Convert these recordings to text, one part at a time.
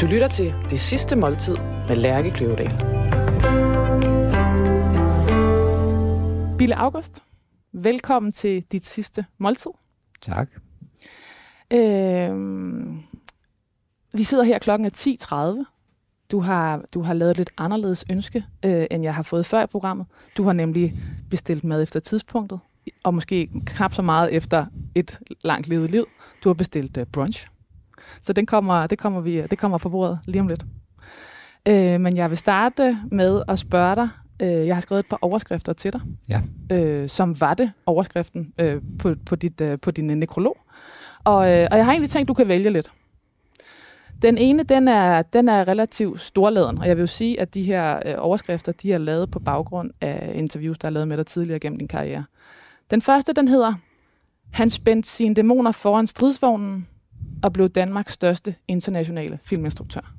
Du lytter til Det Sidste Måltid med Lærke Kløvedal. Bille August, velkommen til dit sidste måltid. Tak. Øh, vi sidder her klokken er 10.30. Du har, du har lavet lidt anderledes ønske, øh, end jeg har fået før i programmet. Du har nemlig bestilt mad efter tidspunktet, og måske knap så meget efter et langt levet liv. Du har bestilt øh, brunch. Så den kommer, det, kommer vi, det kommer på bordet lige om lidt. Øh, men jeg vil starte med at spørge dig. Øh, jeg har skrevet et par overskrifter til dig, Ja. øh, som var det overskriften øh, på, på, dit, øh, på din nekrolog. Og, øh, og jeg har egentlig tænkt, du kan vælge lidt. Den ene, den er, den er relativt storladen, og jeg vil jo sige, at de her øh, overskrifter, de er lavet på baggrund af interviews, der er lavet med dig tidligere gennem din karriere. Den første, den hedder, han spændte sine dæmoner foran stridsvognen og blev Danmarks største internationale filminstruktør.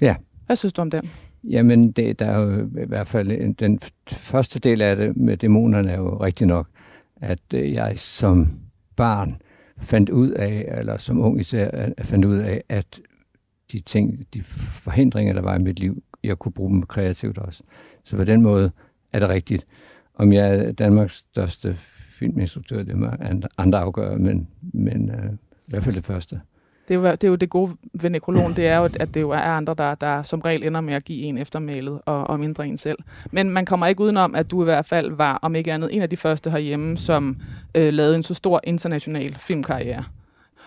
Ja. Hvad synes du om den? Jamen, det, der er jo i hvert fald en, den første del af det med dæmonerne er jo rigtig nok, at øh, jeg som barn fandt ud af, eller som ung især, at- fandt ud af, at de ting, de forhindringer, der var i mit liv, jeg kunne bruge dem kreativt også. Så på den måde er det rigtigt. Om jeg er Danmarks største filminstruktør, det må andre- afgøre, men, men øh, i hvert fald det første. Det er, jo, det er jo det gode ved nekrologen, det er jo, at det jo er andre, der, der som regel ender med at give en eftermælet og, og mindre en selv. Men man kommer ikke udenom, at du i hvert fald var, om ikke andet, en af de første herhjemme, som øh, lavede en så stor international filmkarriere.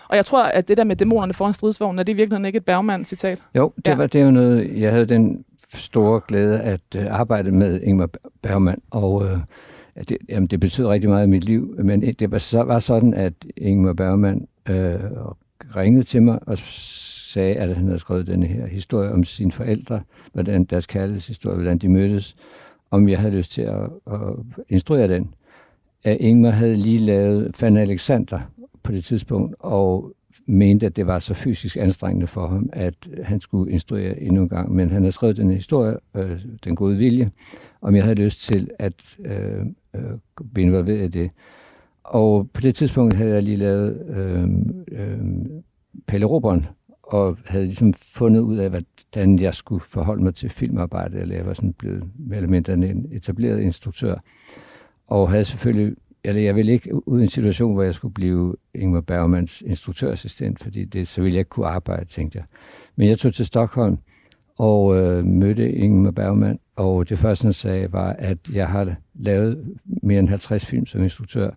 Og jeg tror, at det der med dæmonerne foran stridsvognen, er det i virkeligheden ikke et Bergman-citat? Jo, det, Ja. var, det var noget, jeg havde den store glæde at uh, arbejde med Ingmar Bergman, og uh, det, jamen, det betød rigtig meget i mit liv, men det var, så, var sådan, at Ingmar Bergman øh, ringede til mig og sagde, at han havde skrevet denne her historie om sine forældre, hvordan deres kærlighedshistorie, hvordan de mødtes, om jeg havde lyst til at, at instruere den. At Ingmar havde lige lavet Fan Alexander på det tidspunkt, og mente, at det var så fysisk anstrengende for ham, at han skulle instruere endnu en gang. Men han havde skrevet den historie, øh, Den gode vilje, om jeg havde lyst til at øh, øh, blive involveret i det. Og på det tidspunkt havde jeg lige lavet øh, øh, Pelle Robern, og havde ligesom fundet ud af, hvordan jeg skulle forholde mig til filmarbejde, eller jeg var sådan blevet mere eller mindre en etableret instruktør. Og havde selvfølgelig eller jeg ville ikke ud i en situation, hvor jeg skulle blive Ingmar Bergmans instruktørassistent, fordi det, så ville jeg ikke kunne arbejde, tænkte jeg. Men jeg tog til Stockholm og øh, mødte Ingmar Bergman, og det første, han sagde, var, at jeg har lavet mere end 50 film som instruktør.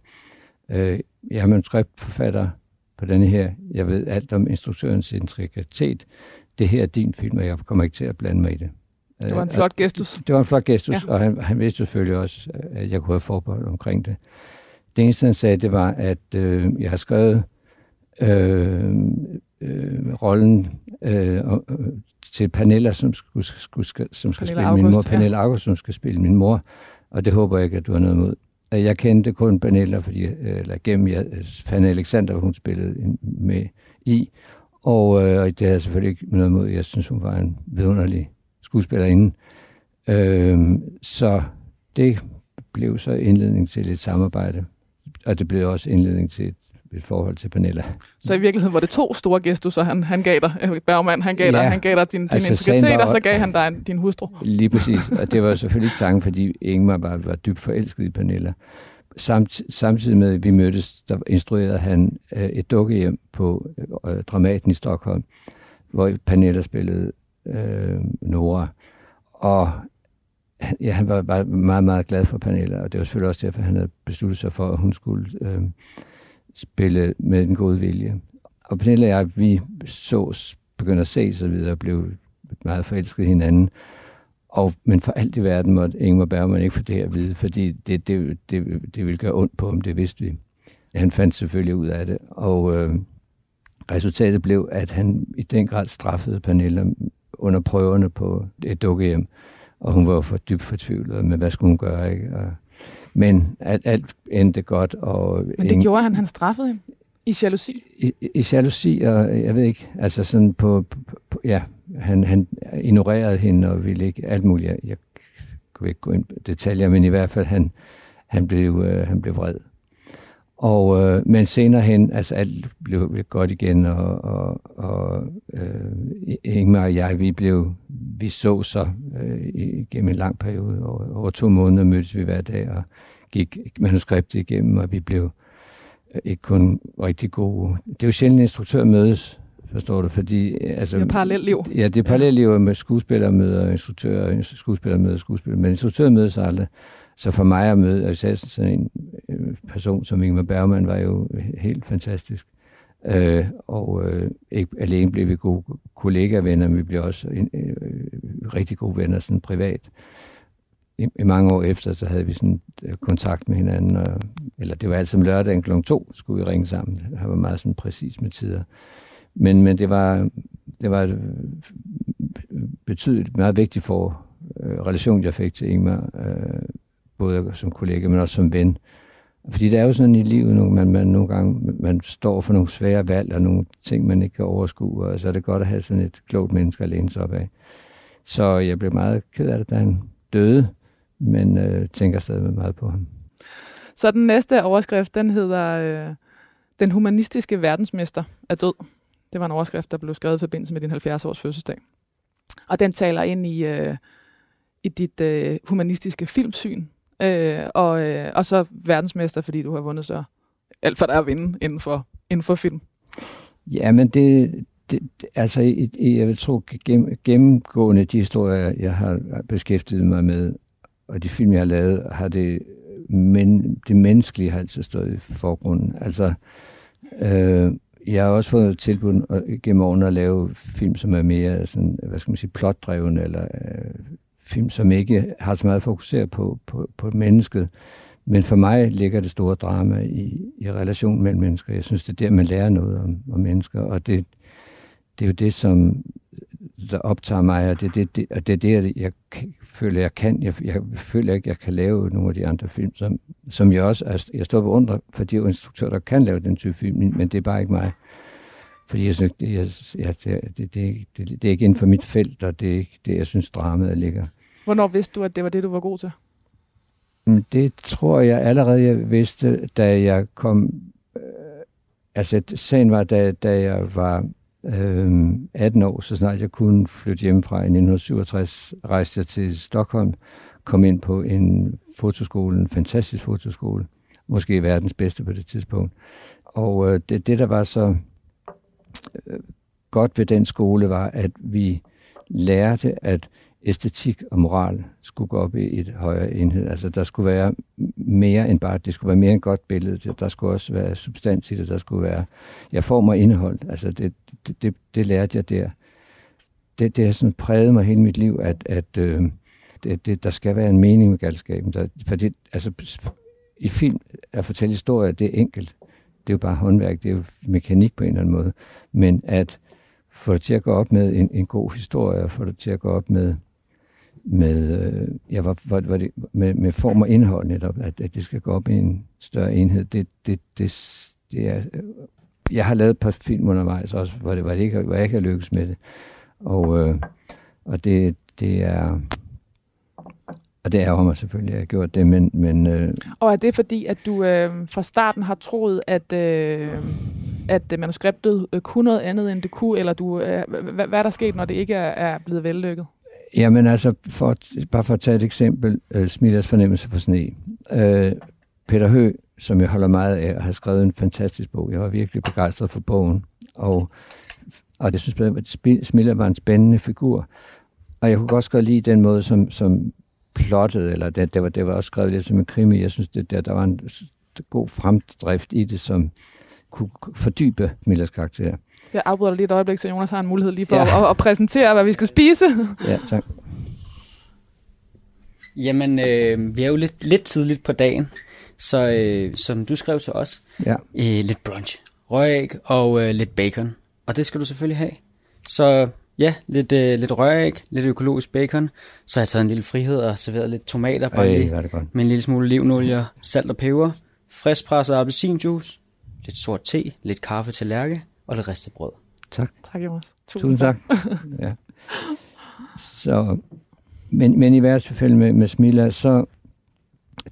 Øh, jeg er manuskriptforfatter på denne her. Jeg ved alt om instruktørens integritet. Det her er din film, og jeg kommer ikke til at blande mig i det. Det var en Øh, flot gestus. det var en flot gestus, Ja. og han, han vidste selvfølgelig også, at jeg kunne have forbehold omkring det. Det eneste, han sagde, det var, at øh, jeg har skrevet øh, øh, rollen øh, øh, til Pernilla, som, skulle, skulle, som skal Pernilla spille min mor. August, ja. Pernilla August, som skal spille min mor, og det håber jeg ikke, at du har noget imod. Øh, jeg kendte kun Pernilla, fordi, øh, eller gennem jeg, Fanny Alexander, hun spillede med i, og, øh, og det havde jeg selvfølgelig ikke noget imod. Jeg synes, hun var en vidunderlig skuespillerinde. Øhm, så det blev så indledning til et samarbejde, og det blev også indledning til et, et forhold til Pernilla. Så i virkeligheden var det to store gestusser, han, han gav dig. Øh, Bergman, han gav dig, Ja. han gav dig din, din Altså, integritet, og så gav han dig din hustru. Lige præcis, og det var selvfølgelig ikke tanken, fordi Ingmar var, var dybt forelsket i Pernilla. Samt, samtidig med, at vi mødtes, der instruerede han øh, et dukkehjem på øh, Dramaten i Stockholm, hvor Pernilla spillede øh, Nora. Og ja, han var, var meget, meget glad for Pernilla, og det var selvfølgelig også derfor, han havde besluttet sig for, at hun skulle øh, spille med den gode vilje. Og Pernille og jeg, vi så, begyndte at se så videre, og blev meget forelsket hinanden. Og, men for alt i verden måtte Ingmar Bergman ikke få det her at vide, fordi det, det, det, det ville gøre ondt på ham, det vidste vi. Han fandt selvfølgelig ud af det, og øh, resultatet blev, at han i den grad straffede Pernille under prøverne på et dukkehjem, og hun var for dybt fortvivlet med, hvad skulle hun gøre, ikke? Og, men alt, alt endte godt. Og Men det gjorde han, han straffede hende. I jalousi. i, i jalousi, og jeg ved ikke, altså sådan på, på, på ja, han, han ignorerede hende og ville ikke alt muligt. Jeg, jeg kunne ikke gå ind på detaljer, men i hvert fald, han, han, blev, øh, han blev vred. Og, øh, men senere hen, altså alt blev godt igen, og, og, og øh, Ingmar og jeg, vi blev, vi så så øh, gennem en lang periode, over, over to måneder mødtes vi hver dag, og gik manuskriptet igennem, og vi blev øh, ikke kun rigtig gode. Det er jo sjældent, at instruktør mødes, forstår du, fordi... Altså, det er parallelliv. Ja, det er parallelliv med skuespillere møder instruktører, skuespillere møder skuespillere, men instruktører mødes aldrig. Så for mig at møde, altså sådan en øh, person som Ingmar Bergman var jo helt fantastisk. Øh, og øh, ikke alene blev vi gode kollegavenner, men vi blev også en, øh, øh rigtig gode venner sådan privat. I, I mange år efter, så havde vi sådan øh, kontakt med hinanden, og, eller det var altid om lørdagen kl. 2, skulle vi ringe sammen. Han var meget sådan præcis med tider. Men, men det var, det var øh, betydeligt meget vigtigt for øh, relationen, jeg fik til Ingmar. Øh, både som kollega, men også som ven. Fordi det er jo sådan i livet, at man, man nogle gange man står for nogle svære valg og nogle ting, man ikke kan overskue, og så er det godt at have sådan et klogt menneske at læne sig op af. Så jeg blev meget ked af det, da han døde, men øh, tænker stadig meget på ham. Så den næste overskrift, den hedder øh, Den humanistiske verdensmester er død. Det var en overskrift, der blev skrevet i forbindelse med din 70-års fødselsdag. Og den taler ind i, øh, i dit øh, humanistiske filmsyn, øh, og, øh, og så verdensmester, fordi du har vundet så alt for der er at vinde inden for, inden for film. Ja, men det, det, altså, jeg vil tro, gennemgående de historier, jeg har beskæftiget mig med, og de film, jeg har lavet, har det, men, det menneskelige har altid stået i forgrunden. Altså, øh, jeg har også fået tilbud gennem årene at lave film, som er mere sådan, hvad skal man sige, plotdreven, eller øh, film, som ikke har så meget fokuseret på, på, på mennesket. Men for mig ligger det store drama i, i relation mellem mennesker. Jeg synes, det er der, man lærer noget om, om mennesker, og det, det er jo det, som der optager mig, og det det, det, og det, er det jeg føler, jeg kan. Jeg, jeg føler ikke, jeg kan lave nogle af de andre film, som, som jeg også er, jeg står beundrer for de instruktører, der kan lave den type film, men det er bare ikke mig. Fordi jeg synes, det, jeg, ja, det, det, det, det, det er ikke inden for mit felt, og det er ikke det, jeg synes, dramaet ligger. Hvornår vidste du, at det var det, du var god til? Mm, det tror jeg allerede, jeg vidste, da jeg kom... Øh, altså, sagen var, da, da jeg var øh, 18 år, så snart jeg kunne flytte hjemmefra i 1967, rejste jeg til Stockholm, kom ind på en fotoskole, en fantastisk fotoskole, måske verdens bedste på det tidspunkt. Og øh, det, det, der var så øh, godt ved den skole, var, at vi lærte, at æstetik og moral skulle gå op i et højere enhed. Altså der skulle være mere end bare, det skulle være mere end godt billede. Der skulle også være substans i det. Der skulle være, ja, form og indhold. Altså det, det, det, det lærte jeg der. Det, det har sådan præget mig hele mit liv, at, at øh, det, det, der skal være en mening med galskaben. Der, for det, altså, i film at fortælle historier, det er enkelt. Det er jo bare håndværk, det er jo mekanik på en eller anden måde. Men at få det til at gå op med en, en god historie, og få det til at gå op med med, øh, ja, var, var, var det, med, med form og indhold netop, at, at det skal gå op i en større enhed. Det, det, det, det er, øh, jeg har lavet et par film undervejs også, hvor, det, hvor, det ikke, hvor jeg ikke har lykkes med det. Og, øh, og det, det er... Og det er mig selvfølgelig, at jeg har gjort det, men... men øh, og er det fordi, at du øh, fra starten har troet, at, øh, at manuskriptet øh, kunne noget andet, end det kunne, eller du, øh, hvad, hvad er der sket, når det ikke er, er blevet vellykket? Jamen altså, for, bare for at tage et eksempel, øh, uh, Smilers fornemmelse for sne. Uh, Peter Hø, som jeg holder meget af, har skrevet en fantastisk bog. Jeg var virkelig begejstret for bogen, og, og jeg synes, at Smiller var en spændende figur. Og jeg kunne også godt lide den måde, som, som plottet, eller det, det, var, det var også skrevet lidt som en krimi. Jeg synes, det, der, der var en god fremdrift i det, som kunne fordybe Millers karakter. Jeg afbryder lige et øjeblik, så Jonas har en mulighed lige for ja. at, at præsentere, hvad vi skal spise. Ja, tak. Jamen, øh, vi er jo lidt, lidt tidligt på dagen, så øh, som du skrev til os, ja. øh, lidt brunch, røræg og øh, lidt bacon. Og det skal du selvfølgelig have. Så ja, lidt, øh, lidt røræg, lidt økologisk bacon. Så har jeg taget en lille frihed og serveret lidt tomater bare Øj, lige, med en lille smule olivenolie, salt og peber, friskpresset appelsinjuice, lidt sort te, lidt kaffe til lærke, og det ristet brød. Tak. Tak, Jonas. Tusind, Tusind tak. ja. Så, men, men i hvert fald med, med Smilla, så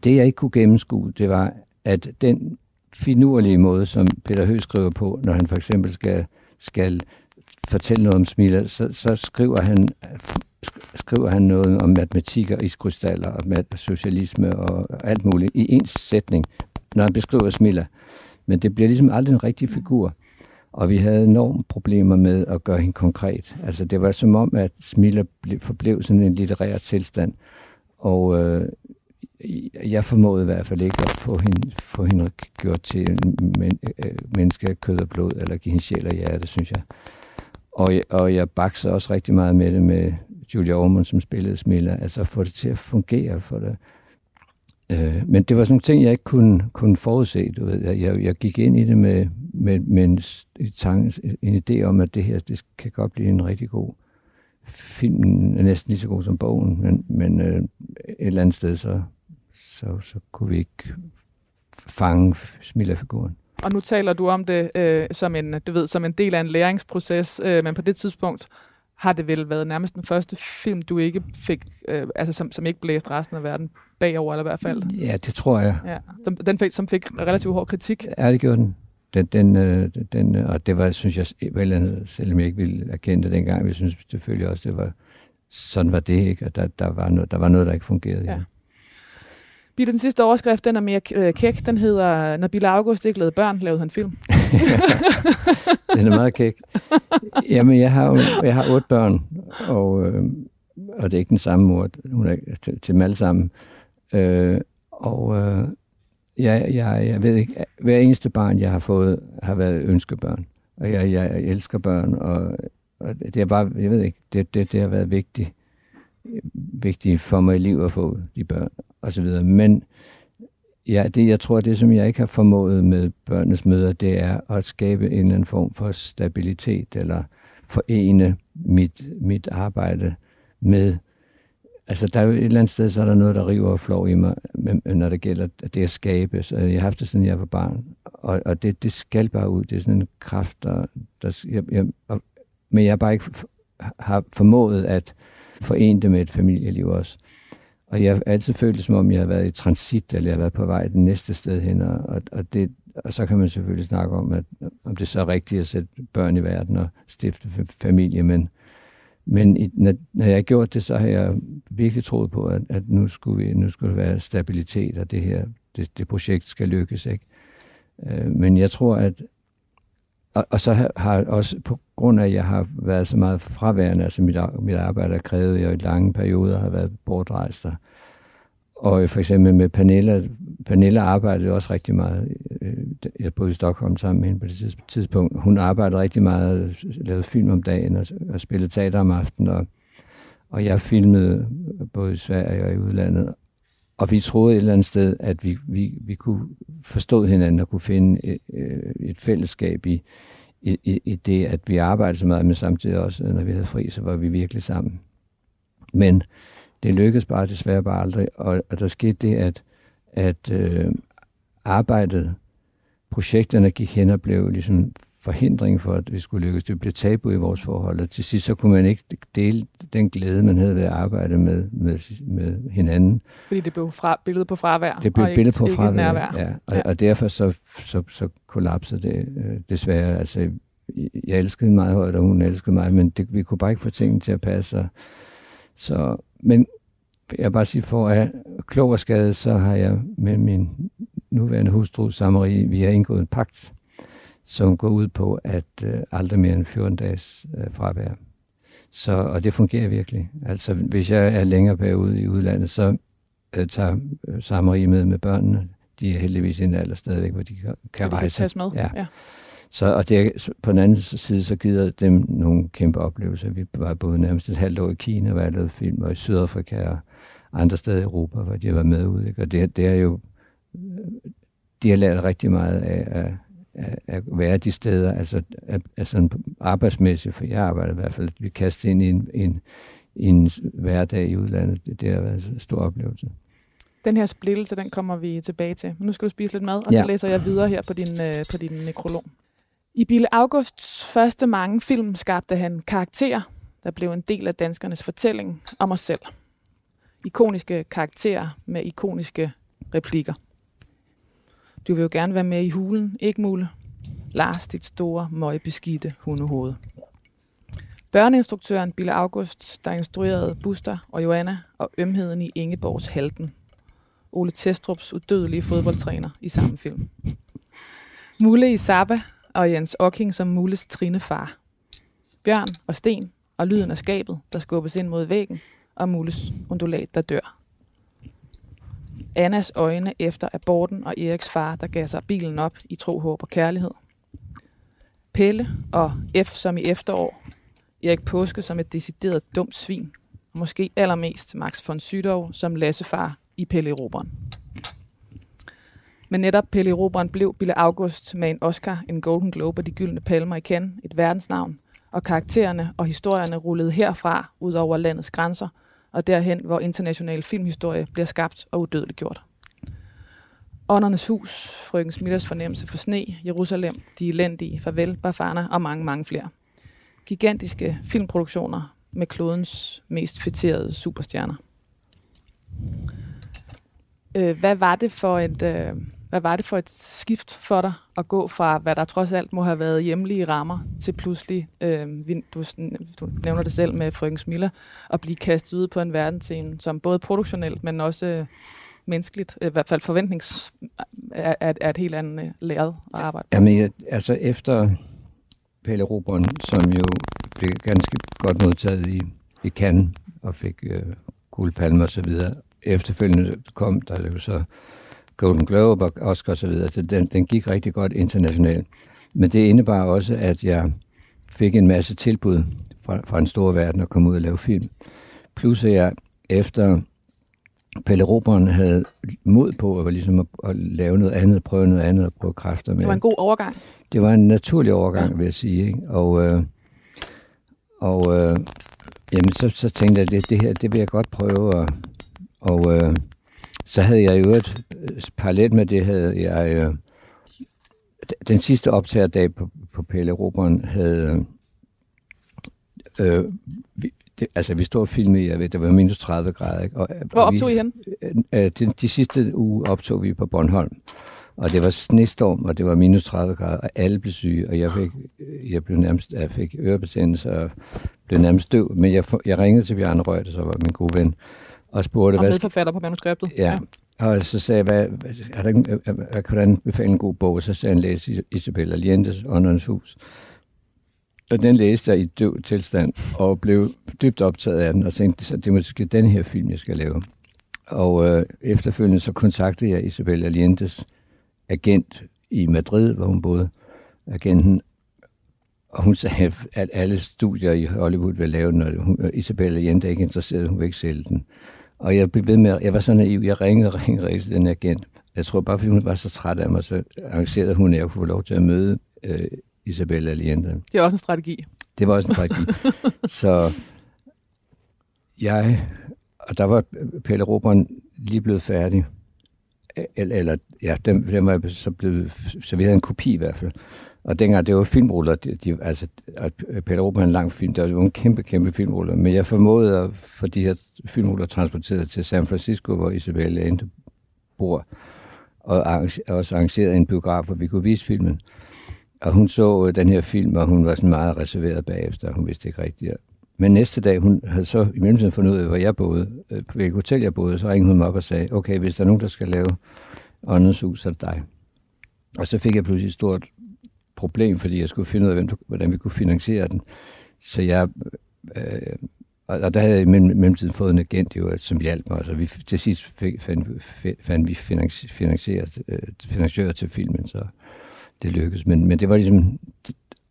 det jeg ikke kunne gennemskue, det var, at den finurlige måde, som Peter Høgh skriver på, når han for eksempel skal, skal fortælle noget om Smiller, så, så skriver han skriver han noget om matematik og iskrystaller og mat- socialisme og alt muligt i en sætning, når han beskriver Smiller. Men det bliver ligesom aldrig en rigtig figur. Og vi havde enormt problemer med at gøre hende konkret. Altså det var som om, at Smiller forblev sådan en litterær tilstand. Og øh, jeg formåede i hvert fald ikke at få hende, få hende gjort til en men, øh, menneske af kød og blod, eller give hende sjæl og hjerte, synes jeg. Og, og jeg bakser også rigtig meget med det med Julia Ormond, som spillede Smilla, altså få det til at fungere for det. Øh, men det var sådan nogle ting, jeg ikke kunne, kunne forudse. Du ved. Jeg, jeg gik ind i det med, med, med en, tanke, en idé om, at det her det kan godt blive en rigtig god film, næsten lige så god som bogen, men, men øh, et eller andet sted, så, så, så kunne vi ikke fange Smilla-figuren. Og nu taler du om det øh, som, en, du ved, som en del af en læringsproces, øh, men på det tidspunkt har det vel været nærmest den første film, du ikke fik, øh, altså som, som ikke blæste resten af verden bagover, eller i hvert fald. Ja, det tror jeg. Ja, som, den fik, som fik relativt hård kritik. Ja, det gjorde den. Den, den, øh, den, og det var, synes jeg, vel, selvom jeg ikke ville erkende det dengang, vi synes selvfølgelig også, det var, sådan var det, ikke? At der, der, var noget, der var noget, der ikke fungerede. Ja. ja. Bitte, den sidste overskrift, den er mere øh, kæk. Den hedder, når Bille August ikke lavede børn, lavede han film. den er meget kæk. Jamen, jeg har, jo, jeg har otte børn, og, øh, og det er ikke den samme mor. Hun er til, til dem alle sammen. Øh, og øh, jeg, jeg, jeg ved ikke, hver eneste barn, jeg har fået, har været ønskebørn. Og jeg, jeg, elsker børn, og, og det er bare, jeg ved ikke, det, det, det har været vigtigt vigtigt for mig i livet at få de børn og så videre. Men ja, det, jeg tror, det som jeg ikke har formået med børnenes møder, det er at skabe en eller anden form for stabilitet, eller forene mit, mit arbejde med Altså, der er jo et eller andet sted, så er der noget, der river og flår i mig, når det gælder det at skabe. Så jeg har haft det, siden jeg var barn. Og, og det, det skal bare ud. Det er sådan en kraft, der... der jeg, jeg, og, men jeg har bare ikke har formået at forene det med et familieliv også. Og jeg har altid følt det, som om jeg har været i transit, eller jeg har været på vej det næste sted hen. Og, og, det, og så kan man selvfølgelig snakke om, at, om det er så rigtigt at sætte børn i verden og stifte familie, men, men i, når, når jeg har gjort det, så har jeg virkelig troet på, at, at nu, skulle vi, nu skulle der være stabilitet, og det her det, det projekt skal lykkes. Ikke? Øh, men jeg tror, at og, og så har, har også på grund af, at jeg har været så meget fraværende, altså mit, mit arbejde har krævet, at jeg i lange perioder har været bortrejst der. Og for eksempel med Pernilla, Pernilla arbejdede også rigtig meget. Øh, jeg boede i Stockholm sammen med hende på det tidspunkt. Hun arbejdede rigtig meget, lavede film om dagen og, og spillede teater om aftenen. Og, og jeg filmede både i Sverige og i udlandet. Og vi troede et eller andet sted, at vi, vi, vi kunne forstå hinanden og kunne finde et, et fællesskab i, i, i det, at vi arbejdede så meget, men samtidig også, når vi havde fri, så var vi virkelig sammen. Men det lykkedes bare desværre bare aldrig, og, og der skete det, at, at øh, arbejdet, projekterne gik hen og blev ligesom forhindring for, at vi skulle lykkes. Det blev tabu i vores forhold, og til sidst så kunne man ikke dele den glæde, man havde ved at arbejde med, med, med hinanden. Fordi det blev fra, billedet på fravær, Det blev og billedet på fravær, nærvær. Ja, og, ja. og derfor så, så, så kollapsede det øh, desværre. Altså, jeg elskede meget højt, og hun elskede mig, men det, vi kunne bare ikke få tingene til at passe. Så, men jeg bare sige, for at klog og skade, så har jeg med min nuværende hustru, Samari, vi har indgået en pagt, som går ud på, at øh, aldrig mere end 14 dages øh, fravær. Så, og det fungerer virkelig. Altså, hvis jeg er længere periode i udlandet, så øh, tager øh, Samari med med børnene. De er heldigvis i en alder stadigvæk, hvor de kan, kan de rejse. Kan med. Ja. ja. Så, og det, på den anden side, så giver dem nogle kæmpe oplevelser. Vi var både nærmest et halvt år i Kina, hvor jeg lavede film, og i Sydafrika og andre steder i Europa, hvor de har været med ud. Ikke? Og det, det er jo, de har lært rigtig meget af, af at være de steder, altså, altså arbejdsmæssigt, for jeg arbejder i hvert fald, vi kaster ind i en, en, en hverdag i udlandet. Det, det har været en stor oplevelse. Den her splittelse, den kommer vi tilbage til. Men nu skal du spise lidt mad, og ja. så læser jeg videre her på din, øh, på din nekrolog. I Bille Augusts første mange film skabte han karakterer, der blev en del af danskernes fortælling om os selv. Ikoniske karakterer med ikoniske replikker. Du vil jo gerne være med i hulen, ikke Mule? Lars, dit store, møgbeskidte hundehoved. Børneinstruktøren Bille August, der instruerede Buster og Joanna og ømheden i Ingeborgs Halten. Ole Testrups udødelige fodboldtræner i samme film. Mulle i Saba, og Jens Ocking som Mules trinefar. Bjørn og Sten og lyden af skabet, der skubbes ind mod væggen, og Mules undulat, der dør. Annas øjne efter aborten og Eriks far, der gav sig bilen op i tro, håb og kærlighed. Pelle og F som i efterår. Erik Påske som et decideret dumt svin. Og måske allermest Max von Sydow som Lassefar i Pelle Roberen. Men netop Pelle Robren blev Bille August med en Oscar, en Golden Globe og de gyldne palmer i Cannes, et verdensnavn, og karaktererne og historierne rullede herfra ud over landets grænser, og derhen, hvor international filmhistorie bliver skabt og udødeliggjort. Åndernes hus, Frøken Smithers fornemmelse for sne, Jerusalem, De elendige, Farvel, Bafana og mange, mange flere. Gigantiske filmproduktioner med klodens mest fætterede superstjerner. Øh, hvad var det for et, øh, hvad var det for et skift for dig at gå fra, hvad der trods alt må have været hjemlige rammer, til pludselig, øh, du, du nævner det selv med Frøken Smiller, at blive kastet ud på en verdensscene, som både produktionelt, men også øh, menneskeligt, øh, i hvert fald forventnings, er, er, er et helt andet øh, læret at arbejde på? Jamen, jeg, altså efter Pelle Roberen, som jo blev ganske godt modtaget i, i Cannes, og fik øh, guldpalme og så videre, efterfølgende kom der jo så Golden Globe og Oscar osv., så, den, den gik rigtig godt internationalt. Men det indebar også, at jeg fik en masse tilbud fra, fra en stor verden at komme ud og lave film. Plus at jeg efter Pelle Roberen havde mod på at, ligesom at, at lave noget andet, prøve noget andet og prøve kræfter med. Det var en god overgang. Det var en naturlig overgang, ja. vil jeg sige. Ikke? Og, øh, og øh, jamen, så, så tænkte jeg, at det, det her, det vil jeg godt prøve. Og, og øh, så havde jeg jo et parallelt med det, havde jeg øh, den sidste optagerdag på, på Pelle Roberen havde øh, vi, det, altså vi stod og filmede, jeg ved, det var minus 30 grader. Ikke? Og, Hvor optog vi, I hen? Øh, øh, de, de sidste uge optog vi på Bornholm. Og det var snestorm, og det var minus 30 grader, og alle blev syge, og jeg fik, jeg blev nærmest, jeg fik ørebetændelse og blev nærmest døv. Men jeg, jeg ringede til Bjarne Røg, der så var min gode ven, og spurgte... Og medforfatter på manuskriptet. Ja, ja. Og så sagde jeg, hvad, er der, hvad, hvad, kan du anbefale en god bog? Så sagde han, læs Isabella Lientes, Åndernes Hus. Og den læste jeg i døv tilstand, og blev dybt optaget af den, og tænkte, at det er måske den her film, jeg skal lave. Og øh, efterfølgende så kontaktede jeg Isabella Lientes agent i Madrid, hvor hun boede. Agenten og hun sagde, at alle studier i Hollywood vil lave den, og hun, Isabella Jente er ikke interesseret, hun vil ikke sælge den. Og jeg blev ved med, jeg var så naiv, jeg ringede og ringede, ringede til den agent. Jeg tror bare, fordi hun var så træt af mig, så arrangerede hun, at jeg kunne få lov til at møde øh, Isabella Allende. Det er også en strategi. Det var også en strategi. så jeg, og der var Pelle Roberen lige blevet færdig. Eller, eller ja, den, den var så blevet, så vi havde en kopi i hvert fald. Og dengang det var filmruller, de, de, altså at Peter Ruben en lang film, det var en kæmpe, kæmpe filmruller. Men jeg formåede at få de her filmruller transporteret til San Francisco, hvor Isabella endte bor, og også arrangerede en biograf, hvor vi kunne vise filmen. Og hun så øh, den her film, og hun var sådan meget reserveret bagefter, hun vidste ikke rigtigt. Men næste dag, hun havde så i mellemtiden fundet ud af, hvor jeg boede, øh, på hvilket hotel jeg boede, så ringede hun mig op og sagde, okay, hvis der er nogen, der skal lave åndens hus, så er det dig. Og så fik jeg pludselig et stort problem, fordi jeg skulle finde ud af, hvordan vi kunne finansiere den. Så jeg, øh, og der havde jeg i mellemtiden fået en agent, jo, som hjalp mig, så vi til sidst fik, fandt, fandt vi finansieret, øh, finansieret til filmen, så det lykkedes. Men, men det var ligesom,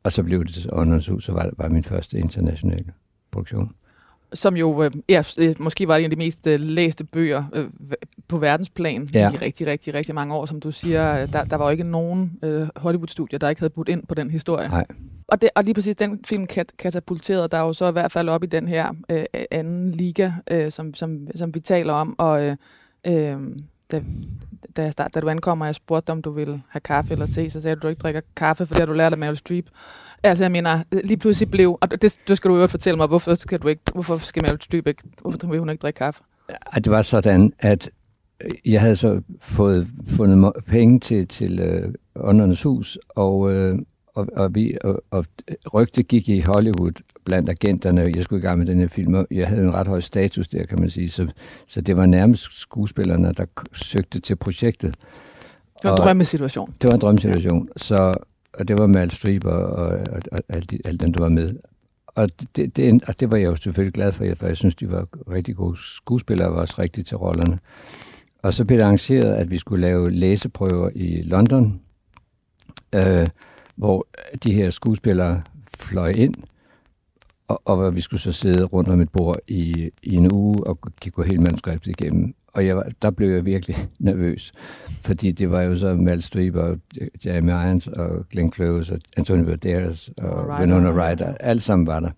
og så blev det til Åndernes Hus, så var det bare min første internationale produktion som jo øh, ja, øh, måske var en af de mest øh, læste bøger øh, på verdensplan ja. i rigtig, rigtig, rigtig mange år, som du siger. Der, der var jo ikke nogen øh, Hollywood-studier, der ikke havde budt ind på den historie. Nej. Og, det, og lige præcis den film kat- katapulterede der jo så i hvert fald op i den her øh, anden liga, øh, som, som, som vi taler om. Og øh, øh, da, da, start, da du ankommer, og jeg spurgte om du ville have kaffe eller te, så sagde du, at du ikke drikker kaffe, for det har du lært af Meryl Streep. Altså, jeg mener, lige pludselig blev, og det, det skal du jo fortælle mig, hvorfor skal du ikke, hvorfor skal Meryl Streep ikke, hvorfor vil hun ikke drikke kaffe? Ja, det var sådan, at jeg havde så fået fundet penge til, til øh, Åndernes Hus, og, øh, og, og, vi, og, og rygte gik i Hollywood blandt agenterne. Jeg skulle i gang med den her film, og jeg havde en ret høj status der, kan man sige. Så, så det var nærmest skuespillerne, der søgte til projektet. Det var en drømmesituation. Det var en drømmesituation. Så, og det var Mal Streep og, og, og, og alle, alle dem, der var med. Og det, det, og det var jeg jo selvfølgelig glad for, for jeg synes, de var rigtig gode skuespillere og var også rigtige til rollerne. Og så blev det arrangeret, at vi skulle lave læseprøver i London, øh, hvor de her skuespillere fløj ind, og, og vi skulle så sidde rundt om et bord i, i en uge og kigge hele manuskriptet igennem. Og jeg der blev jeg virkelig nervøs, fordi det var jo så Mal Streep og Jeremy Irons og Glenn Close og Antonio Banderas og Winona Ryder. Alt sammen var der.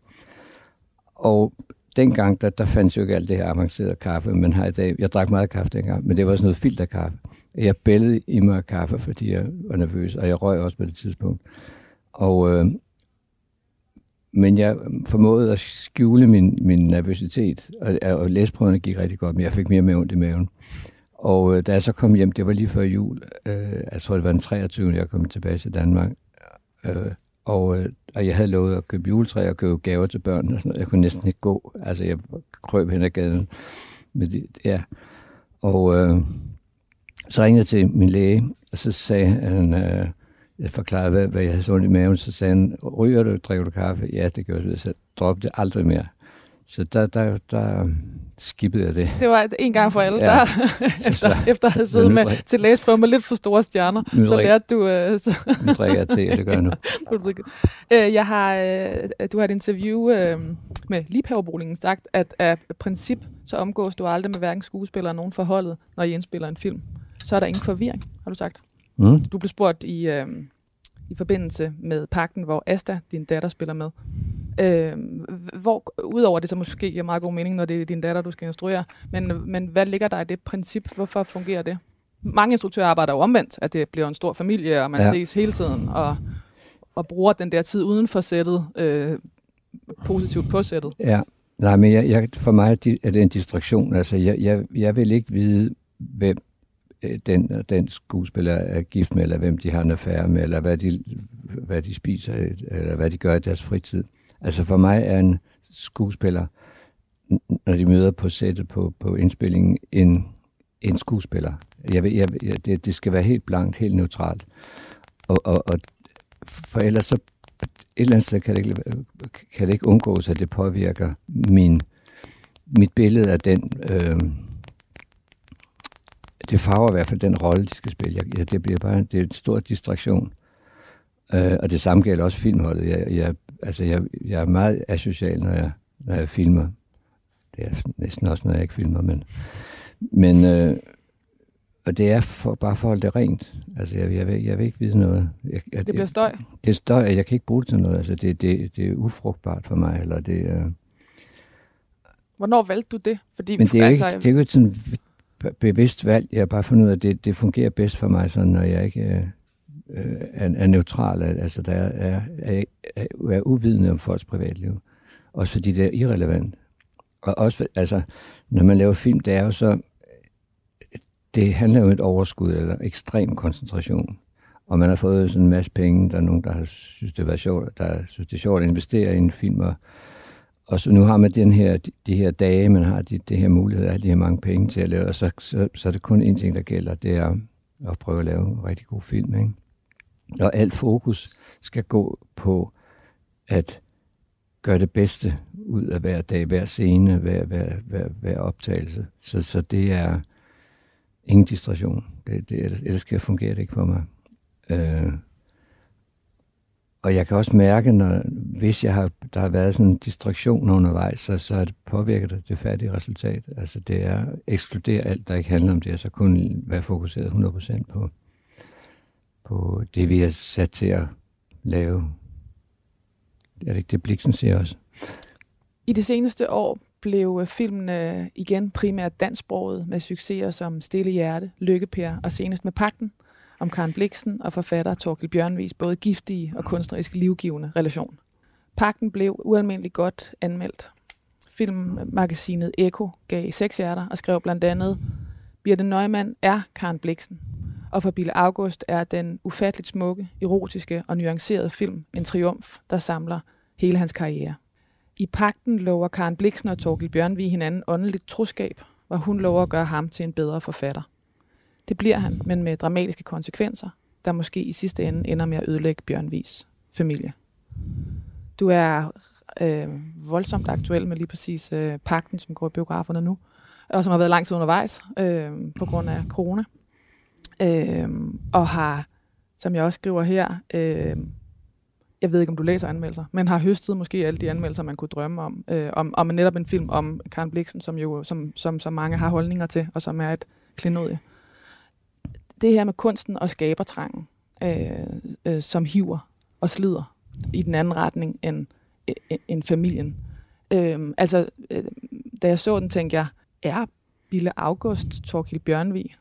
Og dengang, der, der fandt jo ikke alt det her avancerede kaffe, men har i dag. Jeg drak meget kaffe dengang, men det var sådan noget filterkaffe. Jeg bællede i mig kaffe, fordi jeg var nervøs, og jeg røg også på det tidspunkt. Og, øh, men jeg formåede at skjule min, min nervøsitet, og, og læsprøverne gik rigtig godt, men jeg fik mere med ondt i maven. Og øh, da jeg så kom hjem, det var lige før jul, øh, jeg tror det var den 23. jeg kom tilbage til Danmark, øh, og, øh, og jeg havde lovet at købe juletræ og købe gaver til børn og sådan noget. Jeg kunne næsten ikke gå. Altså, jeg krøb hen ad gaden. Med det, ja. Og øh, så ringede jeg til min læge, og så sagde han, øh, jeg forklarede, hvad, hvad jeg havde sådan i maven, så sagde han, ryger du, drikker du kaffe? Ja, det gør jeg. Så droppede det aldrig mere. Så der, der, der skippede jeg det. Det var en gang for alle, ja. der efter, efter at have siddet med, drik... til læsprøve med lidt for store stjerner, nu så lærte du... Uh, så nu drikker jeg til, og det gør jeg nu. uh, jeg har, uh, du har et interview uh, med Liebhaverbolingen sagt, at af princip, så omgås du aldrig med hverken skuespiller eller nogen forholdet, når I indspiller en film. Så er der ingen forvirring, har du sagt. Mm. Du blev spurgt i, uh, i forbindelse med pakten, hvor Asta, din datter, spiller med. Øh, hvor, udover det så måske giver meget god mening, når det er din datter, du skal instruere, men, men hvad ligger der i det princip? Hvorfor fungerer det? Mange instruktører arbejder jo omvendt, at det bliver en stor familie, og man ja. ses hele tiden, og, og bruger den der tid uden for sættet øh, positivt på sættet. Ja, nej, men jeg, jeg, for mig er det en distraktion. Altså, jeg, jeg, jeg vil ikke vide, hvem øh, Øh, den, den skuespiller er gift med, eller hvem de har en affære med, eller hvad de, hvad de spiser, eller hvad de gør i deres fritid. Altså for mig er en skuespiller, når de møder på sættet på, på indspillingen, en, en skuespiller. Jeg, vil, jeg, jeg, det, det skal være helt blankt, helt neutralt. Og, og, og for ellers så et eller andet sted kan det ikke, kan det ikke undgås, at det påvirker min, mit billede af den... Øh, det farver i hvert fald den rolle, de skal spille. Jeg, det bliver bare det er en stor distraktion. Øh, og det samme gælder også filmholdet. Jeg, jeg, altså jeg, jeg er meget asocial, når jeg, når jeg filmer. Det er næsten også, når jeg ikke filmer, men, men øh, og det er for, bare for at holde det rent. Altså, jeg, jeg, vil, jeg vil ikke vide noget. Jeg, jeg, det bliver støj? Det er støj, jeg kan ikke bruge det til noget. Altså, det, det, det er ufrugtbart for mig. Eller det, øh... Hvornår valgte du det? Fordi, Men det er, altså, ikke, det er jo ikke sådan bevidst valg. Jeg har bare fundet ud af, at det, det fungerer bedst for mig, sådan, når jeg ikke... Øh, øh er, er neutral, altså der er, er, er, er uvidende om folks privatliv. Også fordi det er irrelevant. Og også, altså, når man laver film, det er jo så, det handler jo om et overskud eller ekstrem koncentration. Og man har fået sådan en masse penge, der er nogen, der har synes, det var sjovt, der synes, det er sjovt at investere i en film, og, og så nu har man den her, de, de her dage, man har de, de her muligheder, de her mange penge til at lave, og så, så, så er det kun én ting, der gælder, det er at prøve at lave en rigtig god film, ikke? Og alt fokus skal gå på at gøre det bedste ud af hver dag, hver scene, hver, hver, hver, hver optagelse. Så, så det er ingen distraktion. Det, det, ellers skal fungere det ikke for mig. Øh, og jeg kan også mærke, når, hvis jeg har, der har været sådan en distraktion undervejs, så, så det påvirker det, det færdige resultat. Altså det er ekskludere alt, der ikke handler om det, og så kun være fokuseret 100% på, på det, vi er sat til at lave. Er det ikke det, Bliksen siger også? I det seneste år blev øh, filmen øh, igen primært dansksproget med succeser som Stille Hjerte, Lykkepær og senest med Pakten om Karen Bliksen og forfatter Torkel Bjørnvis både giftige og kunstnerisk livgivende relation. Pakten blev ualmindeligt godt anmeldt. Filmmagasinet Eko gav seks hjerter og skrev blandt andet Birte Neumann er Karen Bliksen, og for Bille August er den ufatteligt smukke, erotiske og nuancerede film en triumf, der samler hele hans karriere. I pakten lover Karen Bliksen og Torgild Bjørnvi hinanden åndeligt troskab, hvor hun lover at gøre ham til en bedre forfatter. Det bliver han, men med dramatiske konsekvenser, der måske i sidste ende ender med at ødelægge Bjørnvigs familie. Du er øh, voldsomt aktuel med lige præcis øh, pakten, som går i biograferne nu, og som har været lang tid undervejs øh, på grund af corona. Øh, og har, som jeg også skriver her, øh, jeg ved ikke, om du læser anmeldelser, men har høstet måske alle de anmeldelser, man kunne drømme om, øh, om, om netop en film om Karen Bliksen, som jo som, som, som mange har holdninger til, og som er et klinodie. Det her med kunsten og skabertrangen, øh, øh, som hiver og slider i den anden retning end, end familien. Øh, altså, øh, da jeg så den, tænkte jeg, er Bille August Torkild Bjørnvig?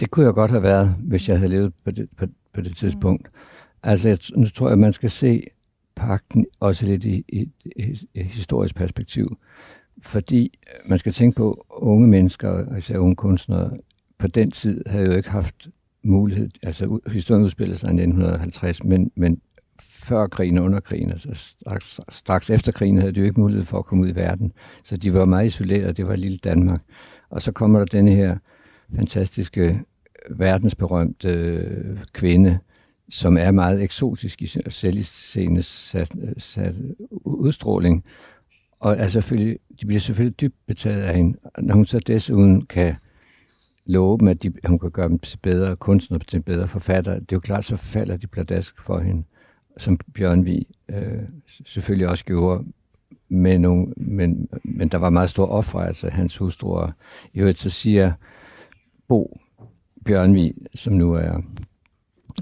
Det kunne jeg godt have været, hvis jeg havde levet på det, på, på det tidspunkt. Mm. Altså, jeg, nu tror jeg, at man skal se pakten også lidt i, i, i, i historisk perspektiv. Fordi man skal tænke på, unge mennesker, især unge kunstnere, på den tid havde jo ikke haft mulighed, altså historien udspillede sig i 1950, men, men før krigen og under krigen, altså straks, straks efter krigen, havde de jo ikke mulighed for at komme ud i verden. Så de var meget isoleret, det var lille Danmark. Og så kommer der denne her fantastiske, verdensberømte øh, kvinde, som er meget eksotisk i selviscene sat, sat udstråling. Og er selvfølgelig, de bliver selvfølgelig dybt betaget af hende. Når hun så desuden kan love dem, at, de, hun kan gøre dem til bedre kunstnere, til bedre forfatter, det er jo klart, så falder de pladask for hende, som Bjørn Vi øh, selvfølgelig også gjorde. Med nogle, men, men der var meget stor offer, altså hans hustru. Og i øvrigt så siger Bo Bjørnvi, som nu er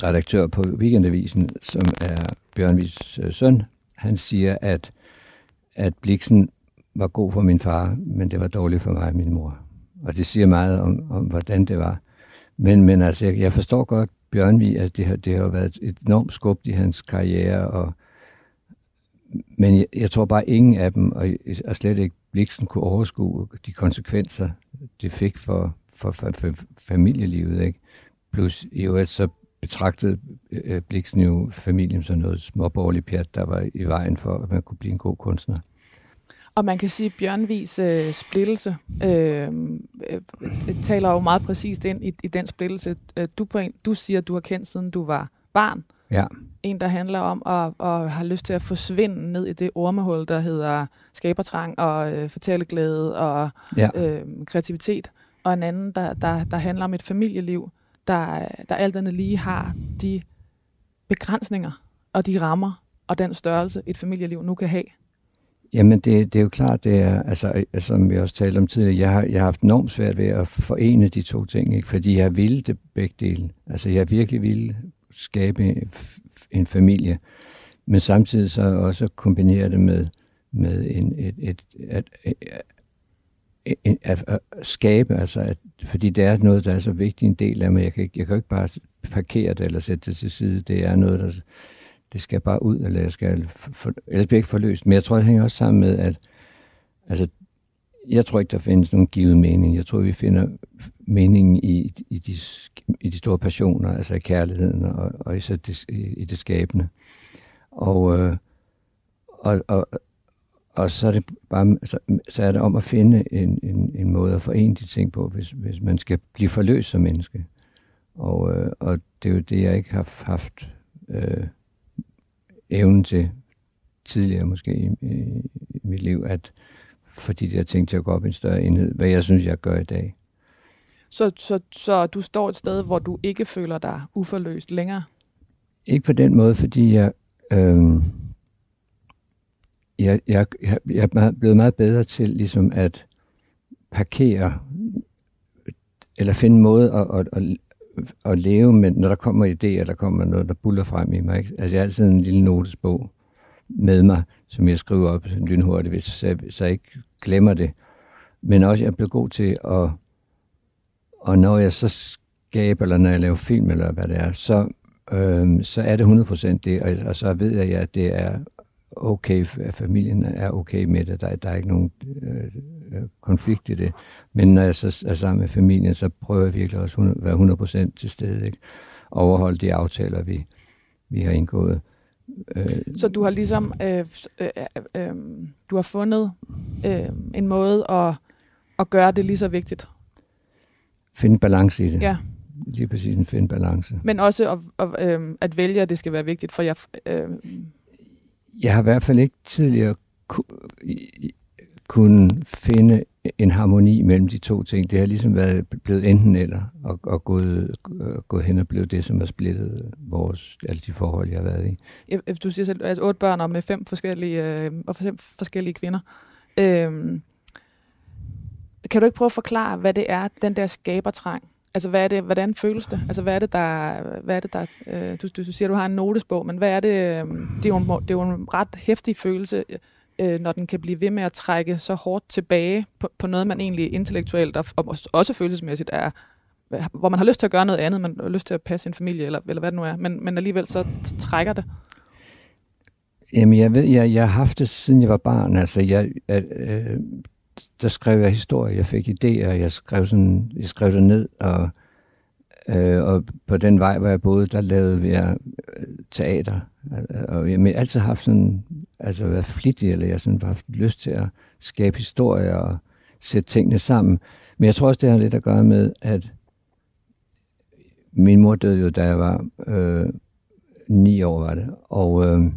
redaktør på Weekendavisen, som er Bjørnvis øh, søn, han siger, at, at Bliksen var god for min far, men det var dårligt for mig og min mor. Og det siger meget om, om hvordan det var. Men, men altså, jeg, jeg forstår godt Bjørnvi, at det har, det har været et enormt skub i hans karriere, og, men jeg, jeg tror bare, ingen af dem, og, og slet ikke Bliksen, kunne overskue de konsekvenser, det fik for, for, for, for familielivet. Ikke? Plus i øvrigt så betragtede øh, Bliksen jo familien som noget småborgerligt pjat, der var i vejen for, at man kunne blive en god kunstner. Og man kan sige, at Bjørnvis øh, splittelse øh, øh, taler jo meget præcist ind i, i den splittelse. Øh, du, på en, du siger, at du har kendt siden du var barn. Ja. En, der handler om at, at have lyst til at forsvinde ned i det ormehul, der hedder skabertrang og øh, fortælleglæde og ja. øh, kreativitet. Og en anden, der, der, der handler om et familieliv, der, der alt andet lige har de begrænsninger og de rammer og den størrelse, et familieliv nu kan have. Jamen, det, det er jo klart, det er, altså, øh, øh, som vi også talte om tidligere, jeg har, jeg har haft enormt svært ved at forene de to ting, ikke? fordi jeg ville det begge dele. Altså, jeg virkelig ville skabe en familie, men samtidig så også kombinere det med, med en, et, et, et, et, øh, at, at, at skabe, altså at, fordi det er noget, der er så vigtig en del af mig. Jeg kan, jeg kan ikke bare parkere det eller sætte det til side. Det er noget, der det skal bare ud, eller jeg skal, for, ellers bliver ikke forløst. Men jeg tror, det hænger også sammen med, at altså, jeg tror ikke, der findes nogen givet mening. Jeg tror, vi finder meningen i, i, de, i de store passioner, altså i kærligheden og, og især det, i, i det skabende. Og, øh, og, og, og så er det bare så, så er det om at finde en, en, en måde at forene de ting på, hvis, hvis man skal blive forløst som menneske. Og, øh, og det er jo det, jeg ikke har haft øh, evnen til tidligere måske i, i, i mit liv, at få de der ting til at gå op i en større enhed, hvad jeg synes, jeg gør i dag. Så, så, så du står et sted, hvor du ikke føler dig uforløst længere? Ikke på den måde, fordi jeg... Øh, jeg, jeg, jeg, jeg er blevet meget bedre til ligesom at parkere, eller finde en måde at, at, at, at leve med, når der kommer idéer, der kommer noget, der buller frem i mig. Ikke? Altså jeg har altid en lille notesbog med mig, som jeg skriver op lynhurtigt, hvis jeg, så jeg ikke glemmer det. Men også, jeg blev god til at, og når jeg så skaber, eller når jeg laver film, eller hvad det er, så, øhm, så er det 100% det, og, og så ved jeg, at det er okay, at familien er okay med det. Der, der er ikke nogen øh, øh konflikt i det. Men når jeg så er sammen med familien, så prøver jeg virkelig også at være 100% til stede. Ikke? Overholde de aftaler, vi, vi har indgået. Øh, så du har ligesom øh, øh, øh, øh, du har fundet øh, en måde at, at gøre det lige så vigtigt? Finde balance i det. Ja. Lige præcis en finde balance. Men også at, at, øh, at vælge, at det skal være vigtigt, for jeg... Øh, jeg har i hvert fald ikke tidligere ku, kunne finde en harmoni mellem de to ting. Det har ligesom været blevet enten eller, og, og gået, øh, gået hen og blevet det, som har splittet vores, alle de forhold, jeg har været i. Du siger selv, at altså otte børn og med fem forskellige, øh, og fem forskellige kvinder. Øh, kan du ikke prøve at forklare, hvad det er, den der skabertrang, Altså, hvad er det, hvordan føles det? Altså, hvad er det, der... Hvad er det, der øh, du, du, du siger, du har en notesbog, men hvad er det... Øh, det, er jo en, det er jo en ret hæftig følelse, øh, når den kan blive ved med at trække så hårdt tilbage på, på noget, man egentlig intellektuelt og, og også følelsesmæssigt er hvor man har lyst til at gøre noget andet, man har lyst til at passe sin familie, eller, eller hvad det nu er, men, men alligevel så trækker det. Jamen, jeg ved, jeg, jeg har haft det, siden jeg var barn. Altså, jeg, jeg, øh, der skrev jeg historie, jeg fik idéer, jeg skrev, sådan, jeg skrev det ned, og, øh, og på den vej, hvor jeg boede, der lavede vi øh, teater. Og jeg har altid haft sådan, altså været flittig, eller jeg sådan haft lyst til at skabe historier og sætte tingene sammen. Men jeg tror også, det har lidt at gøre med, at min mor døde jo, da jeg var øh, ni år, var det. Og, øh,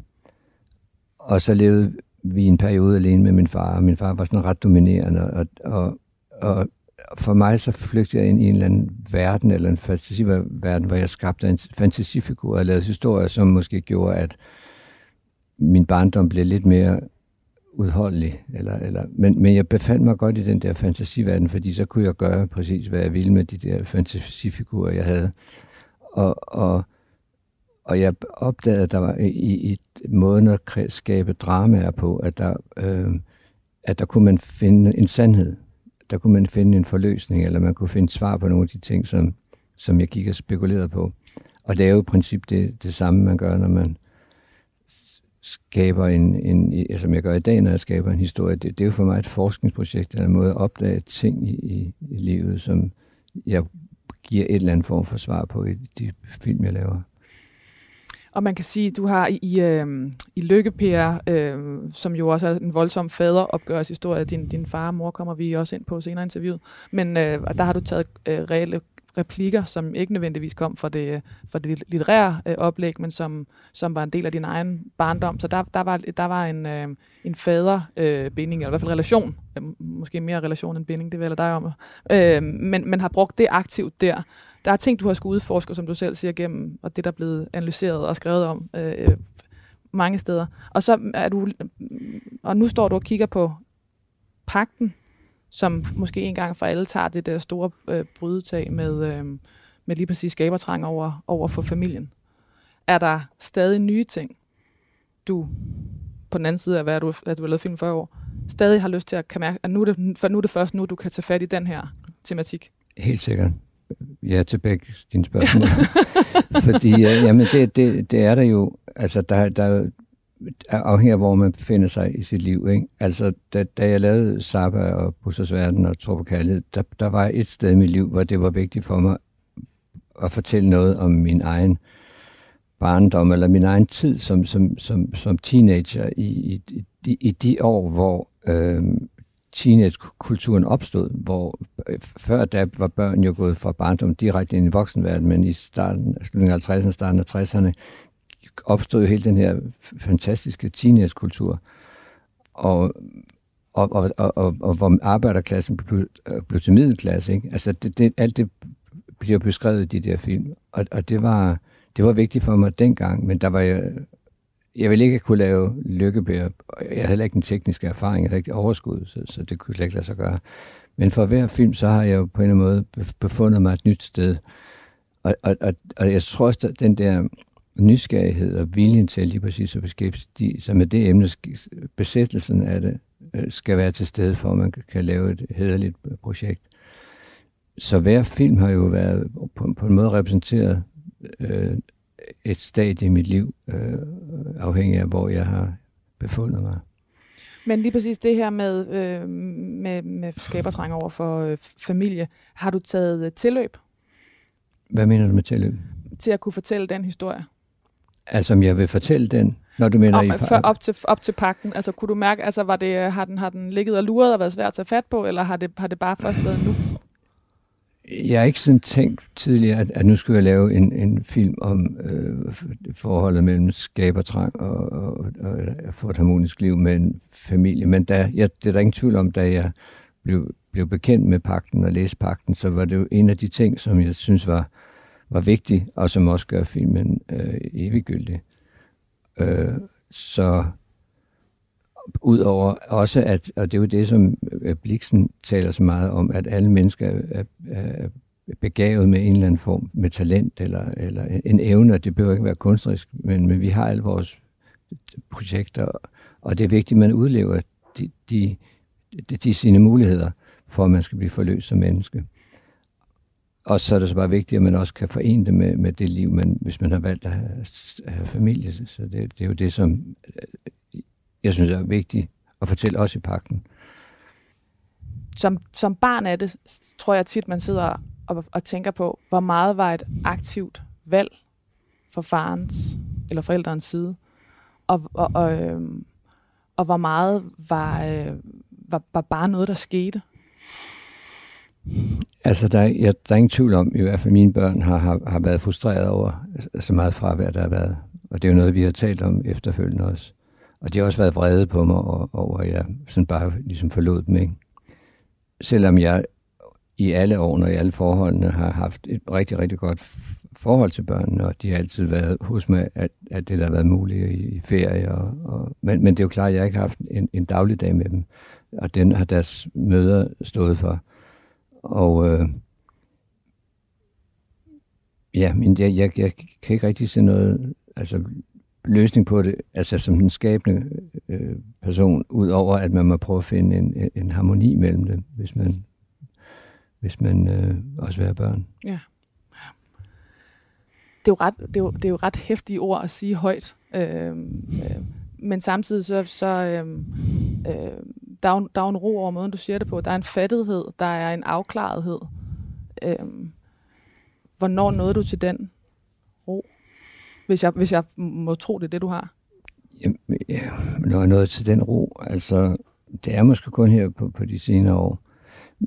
og så levede vi en periode alene med min far, og min far var sådan ret dominerende, og, og, og for mig så flygtede jeg ind i en eller anden verden, eller en fantasiverden, hvor jeg skabte en fantasifigur og lavede historier, som måske gjorde, at min barndom blev lidt mere udholdelig. Eller, eller, men, men jeg befandt mig godt i den der fantasiverden, fordi så kunne jeg gøre præcis, hvad jeg ville med de der fantasifigurer, jeg havde. Og, og, og jeg opdagede, at der var øh, i, i måden at skabe dramaer på, at der, øh, at der kunne man finde en sandhed. Der kunne man finde en forløsning, eller man kunne finde svar på nogle af de ting, som, som jeg gik og spekulerede på. Og det er jo i princip det, det samme, man gør, når man skaber en, en, som jeg gør i dag, når jeg skaber en historie. Det, det er jo for mig et forskningsprojekt, eller en måde at opdage ting i, i, i livet, som jeg giver et eller andet form for svar på i de film, jeg laver. Og man kan sige, du har i, i, øh, i Lykkepær, øh, som jo også er en voldsom faderopgørelseshistorie, din, din far og mor kommer vi også ind på senere i interviewet, men øh, der har du taget øh, reelle replikker, som ikke nødvendigvis kom fra det, fra det litterære øh, oplæg, men som, som var en del af din egen barndom. Så der, der var, der var en, øh, en faderbinding, øh, eller i hvert fald relation, øh, måske mere relation end binding, det vælger dig om, øh, men, man har brugt det aktivt der der er ting, du har skulle udforske, som du selv siger, gennem, og det, der er blevet analyseret og skrevet om øh, mange steder. Og så er du, og nu står du og kigger på pakten, som måske en gang for alle tager det der store øh, brydetag med, øh, med lige præcis skabertrang over, over for familien. Er der stadig nye ting, du på den anden side af, hvad du, at du har lavet film 40 år, stadig har lyst til at kan mærke, at nu er det, for nu er det først nu, du kan tage fat i den her tematik? Helt sikkert ja til begge dine spørgsmål. Fordi jamen, det, det, det er der jo, altså der, der er afhængig af, hvor man befinder sig i sit liv. Ikke? Altså, da, da jeg lavede Saba og Bussers Verden og Tror på Kærlighed, der, der var et sted i mit liv, hvor det var vigtigt for mig at fortælle noget om min egen barndom, eller min egen tid som, som, som, som teenager i, i, i, i de år, hvor øh, teenage-kulturen opstod, hvor Øh, før da var børn jo gået fra barndom direkte ind i voksenverdenen, men i starten, altså slutningen af 50'erne, starten af 60'erne, opstod jo hele den her fantastiske teenage-kultur, og, og, og, og, og, og hvor arbejderklassen blev, øh, blev til middelklasse. Ikke? Altså det, det, alt det bliver beskrevet i de der film, og, og det, var, det var vigtigt for mig dengang, men der var jeg, jeg ville ikke kunne lave lykkebær. Jeg havde heller ikke den tekniske erfaring, jeg havde ikke overskud, så, så det kunne slet ikke lade sig gøre. Men for hver film, så har jeg jo på en eller anden måde befundet mig et nyt sted. Og, og, og, og jeg tror også, at den der nysgerrighed og viljen til lige præcis at beskæftige sig med det emne, besættelsen af det, øh, skal være til stede for, at man kan lave et hederligt projekt. Så hver film har jo været på, på en måde repræsenteret øh, et stadie i mit liv, øh, afhængig af, hvor jeg har befundet mig. Men lige præcis det her med, øh, med, med skabertrang over for øh, familie, har du taget øh, tilløb? Hvad mener du med tilløb? Til at kunne fortælle den historie. Altså, om jeg vil fortælle den, når du mener om, i før, op, til, op til pakken. Altså, kunne du mærke, altså, var det, har, den, har den ligget og luret og været svært at tage fat på, eller har det, har det bare først været nu? Jeg har ikke sådan tænkt tidligere, at, at nu skulle jeg lave en, en film om øh, forholdet mellem skabertrang og, og, og, og få et harmonisk liv med en familie. Men da, jeg, det er der ingen tvivl om, da jeg blev, blev bekendt med pakten og læste pakten, så var det jo en af de ting, som jeg synes var, var vigtig, og som også gør filmen øh, eviggyldig. Øh, så Udover også, at, og det er jo det, som øh, Bliksen taler så meget om, at alle mennesker er, er begavet med en eller anden form med talent eller, eller en evne, og det behøver ikke være kunstnerisk, men, men vi har alle vores projekter, og det er vigtigt, at man udlever de, de, de, de sine muligheder, for at man skal blive forløst som menneske. Og så er det så bare vigtigt, at man også kan forene det med, med det liv, man, hvis man har valgt at have, at have familie. Så det, det er jo det, som øh, jeg synes er vigtigt at fortælle også i pakken. Som, som barn er det, tror jeg tit, man sidder og, og tænker på, hvor meget var et aktivt valg fra farens eller forældrens side, og, og, og, øh, og hvor meget var, øh, var, var bare noget, der skete. Altså, der er, jeg, der er ingen tvivl om, i hvert fald mine børn har, har, har været frustreret over så meget fravær, der har været. Og det er jo noget, vi har talt om efterfølgende også. Og de har også været vrede på mig over, at jeg sådan bare ligesom forlod dem. Ikke? Selvom jeg i alle årene og i alle forholdene har haft et rigtig, rigtig godt forhold til børnene, og de har altid været hos mig, at, at det der har været muligt i, i ferie. Og, og, men, men det er jo klart, at jeg ikke har haft en, en dagligdag med dem, og den har deres møder stået for. Og øh, ja, men jeg, jeg, jeg kan ikke rigtig se noget altså, løsning på det, altså som den skabende øh, person, udover at man må prøve at finde en, en, harmoni mellem dem, hvis man, hvis man øh, også vil have børn. Ja. Det er, jo ret, det, er jo, det er jo ret hæftige ord at sige højt, øh, øh, men samtidig så, så øh, øh, der, er jo, der er jo en ro over måden, du siger det på. Der er en fattighed, der er en afklarethed. Øh, hvornår nåede du til den? Hvis jeg, hvis jeg må tro, det er det, du har. Jamen, ja, når jeg nået til den ro, altså, det er måske kun her på, på de senere år.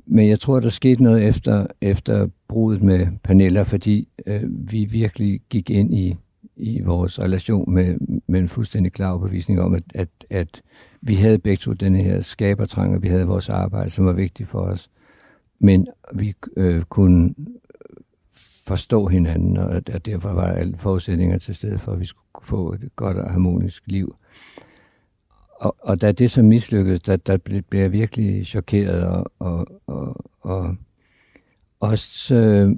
Men jeg tror, der skete noget efter, efter brudet med Pernilla, fordi øh, vi virkelig gik ind i, i vores relation med, med en fuldstændig klar overbevisning om, at, at, at vi havde begge to den her skabertrang, og vi havde vores arbejde, som var vigtigt for os. Men vi øh, kunne forstå hinanden, og og derfor var alle forudsætninger til stede for, at vi skulle få et godt og harmonisk liv. Og, og da det så mislykkedes, der, der blev, blev jeg virkelig chokeret og, og, og, og også øh,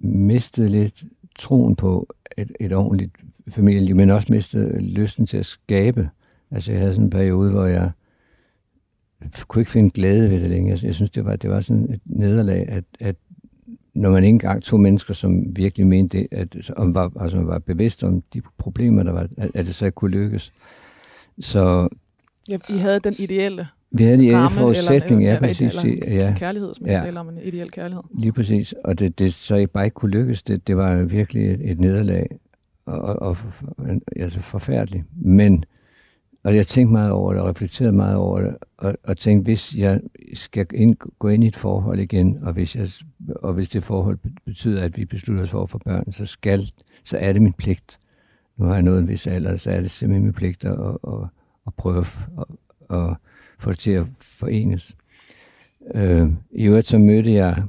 mistede lidt troen på et, et ordentligt familieliv, men også mistede lysten til at skabe. Altså jeg havde sådan en periode, hvor jeg kunne ikke finde glæde ved det længere. Jeg synes, det var, det var sådan et nederlag, at, at når man ikke engang to mennesker, som virkelig mente det, at, om var, altså var bevidst om de problemer, der var, at, at det så kunne lykkes. Så... Ja, I havde den ideelle vi havde en ramme, forudsætning, eller, ja, præcis. Eller ja. kærlighed, som ja. taler om, en ideel kærlighed. Lige præcis, og det, det så ikke bare ikke kunne lykkes, det, det var virkelig et, et nederlag, og, og, og altså forfærdeligt. Men og jeg tænkte meget over det, og reflekterede meget over det, og, og tænkte, hvis jeg skal ind, gå ind i et forhold igen, og hvis, jeg, og hvis det forhold betyder, at vi beslutter os for at få børn, så, skal, så er det min pligt. Nu har jeg nået en vis alder, så er det simpelthen min pligt at, at, at, at prøve at, at få det til at forenes. Øh, I øvrigt så mødte jeg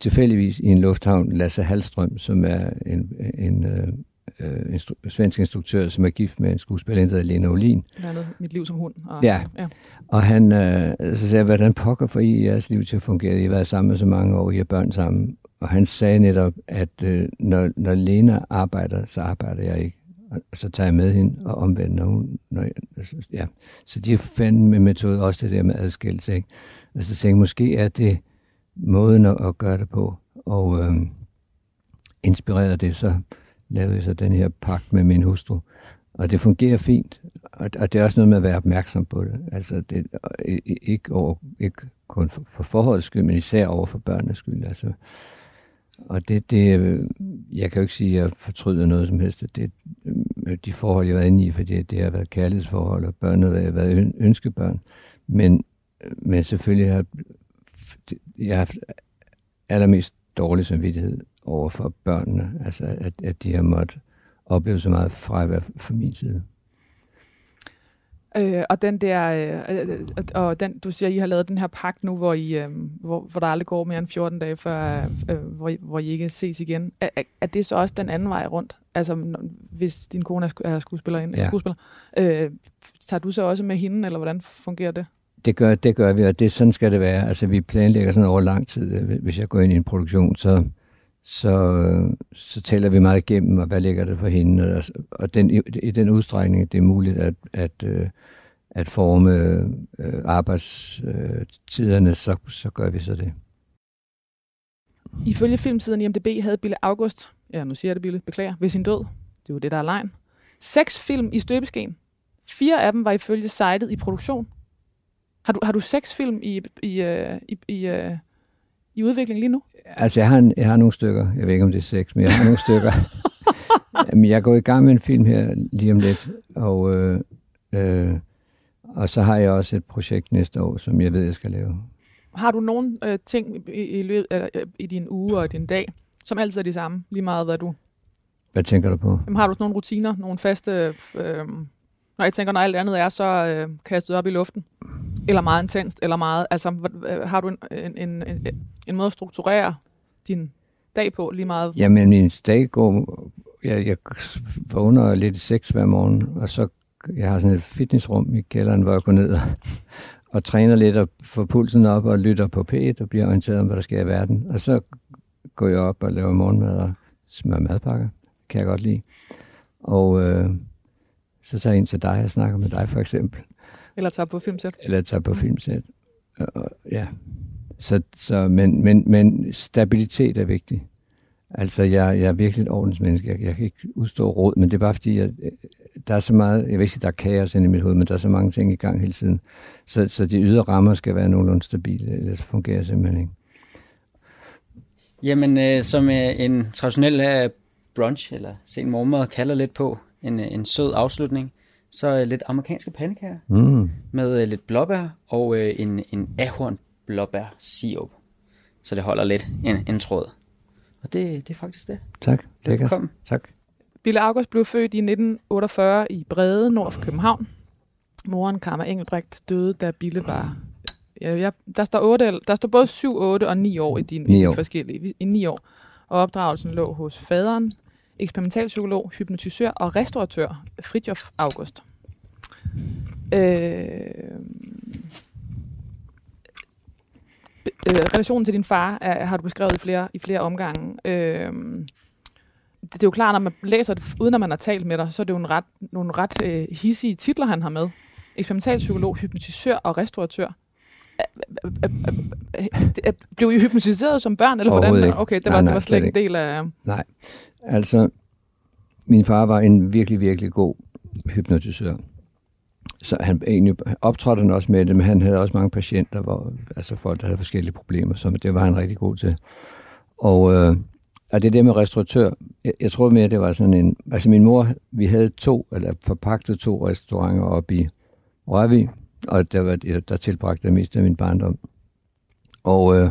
tilfældigvis i en lufthavn Lasse Halstrøm, som er en, en øh, øh, instru- svensk instruktør, som er gift med en skuespiller, der hedder Lena Olin. Blandt Mit liv som hund. Og, ja. ja. Og han øh, så sagde, hvordan pokker for I jeres liv til at fungere? I har været sammen med så mange år, I har børn sammen. Og han sagde netop, at øh, når, når Lena arbejder, så arbejder jeg ikke. Og så tager jeg med hende og omvendt, når hun... Når jeg, ja. Så de fandt med metode også det der med adskillelse. Ikke? Og så tænkte jeg, måske er det måden at, at gøre det på. Og øh, inspireret det så lavede jeg så den her pagt med min hustru. Og det fungerer fint. og, og det er også noget med at være opmærksom på det. Altså, det, ikke, over, ikke kun for, for forholdets skyld, men især over for børnenes skyld. Altså, og det, det, jeg kan jo ikke sige, at jeg fortryder noget som helst. Det, de forhold, jeg har været inde i, for det det har været kærlighedsforhold, og børnene har været ønskebørn. Men, men selvfølgelig har jeg haft allermest dårlig samvittighed over for børnene. Altså, at, at de har måttet opleve så meget fravær fra min side. Øh, og den der, øh, øh, og den, du siger, I har lavet den her pagt nu, hvor, I, øh, hvor, hvor der aldrig går mere end 14 dage, før, øh, hvor, I, hvor I ikke ses igen. Er, er det så også den anden vej rundt? Altså, hvis din kone er skuespiller, ja. skuespiller øh, tager du så også med hende, eller hvordan fungerer det? Det gør, det gør vi, og det, sådan skal det være. Altså, vi planlægger sådan over lang tid. Hvis jeg går ind i en produktion, så, så, så taler vi meget igennem, og hvad ligger det for hende. Og, og den, i, i den udstrækning, det er muligt at, at, øh, at forme øh, arbejdstiderne, øh, så, så gør vi så det. Ifølge filmsiden IMDb havde Bille August, ja nu siger jeg det Bille, beklager, ved sin død, det er jo det, der er lejen, seks film i støbeskeen. Fire af dem var ifølge sitet i produktion. Har du, har du seks film i, i, øh, i, i, i udvikling lige nu? Altså, jeg har, en, jeg har nogle stykker. Jeg ved ikke, om det er seks, men jeg har nogle stykker. Jamen, jeg går i gang med en film her lige om lidt, og, øh, øh, og så har jeg også et projekt næste år, som jeg ved, jeg skal lave. Har du nogle øh, ting i, i, løbet, eller, øh, i din uge og din dag, som altid er de samme, lige meget hvad du... Hvad tænker du på? Jamen, har du sådan nogle rutiner, nogle faste... Øh, når jeg tænker, når alt andet er så øh, kastet op i luften, eller meget intenst, eller meget... Altså, har du en, en, en, en, en måde at strukturere din dag på lige meget? Jamen, min dag går... Jeg, jeg vågner lidt i seks hver morgen, og så jeg har sådan et fitnessrum i kælderen, hvor jeg går ned og, og træner lidt og får pulsen op og lytter på P1 og bliver orienteret om, hvad der sker i verden. Og så går jeg op og laver morgenmad og smører madpakker. kan jeg godt lide. Og øh, så tager jeg ind til dig og snakker med dig for eksempel. Eller tager på filmsæt. Eller tager på filmsæt. Og, ja. Så, så, men, men, men stabilitet er vigtigt. Altså, jeg, jeg er virkelig et ordensmenneske. Jeg, jeg kan ikke udstå råd, men det er bare fordi, jeg, der er så meget, jeg vil ikke der er kaos inde i mit hoved, men der er så mange ting i gang hele tiden. Så, så de ydre rammer skal være nogenlunde stabile, ellers fungerer det simpelthen ikke. Jamen, øh, som øh, en traditionel øh, brunch, eller sen morgenmad kalder lidt på, en, øh, en sød afslutning, så øh, lidt amerikanske pandekager mm. med øh, lidt blåbær og øh, en, en ahorn blåbær sirup. Så det holder lidt en, en tråd. Og det, det er faktisk det. Tak. Velkommen. Tak. Bille August blev født i 1948 i Brede, nord for København. Moren Karma Engelbrecht døde, da Bille var... Ja, ja, der, står 8, der står både 7, 8 og 9 år i dine, i dine forskellige. I 9 år. Og opdragelsen lå hos faderen, eksperimentalpsykolog, hypnotisør og restauratør Fridjof August. Øh, øh, relationen til din far er, har du beskrevet i flere, i flere omgange. Øh, det, det er jo klart, når man læser det, uden at man har talt med dig, så er det jo en ret, nogle ret øh, hissige titler, han har med. Eksperimentalpsykolog, hypnotisør og restauratør. Blev I hypnotiseret som børn, eller hvordan? Ikke. Okay, det var, nej, nej, det var slet ikke en del af... Nej, altså, min far var en virkelig, virkelig god hypnotisør. Så han egentlig optrådte han også med det, men han havde også mange patienter, hvor, altså folk, der havde forskellige problemer, så det var han rigtig god til. Og øh, og det der med restauratør, jeg, jeg tror mere, det var sådan en... Altså min mor, vi havde to, eller forpagtet to restauranter oppe i Rørvig, og der, var, der tilbragte jeg mest af min barndom. Og øh,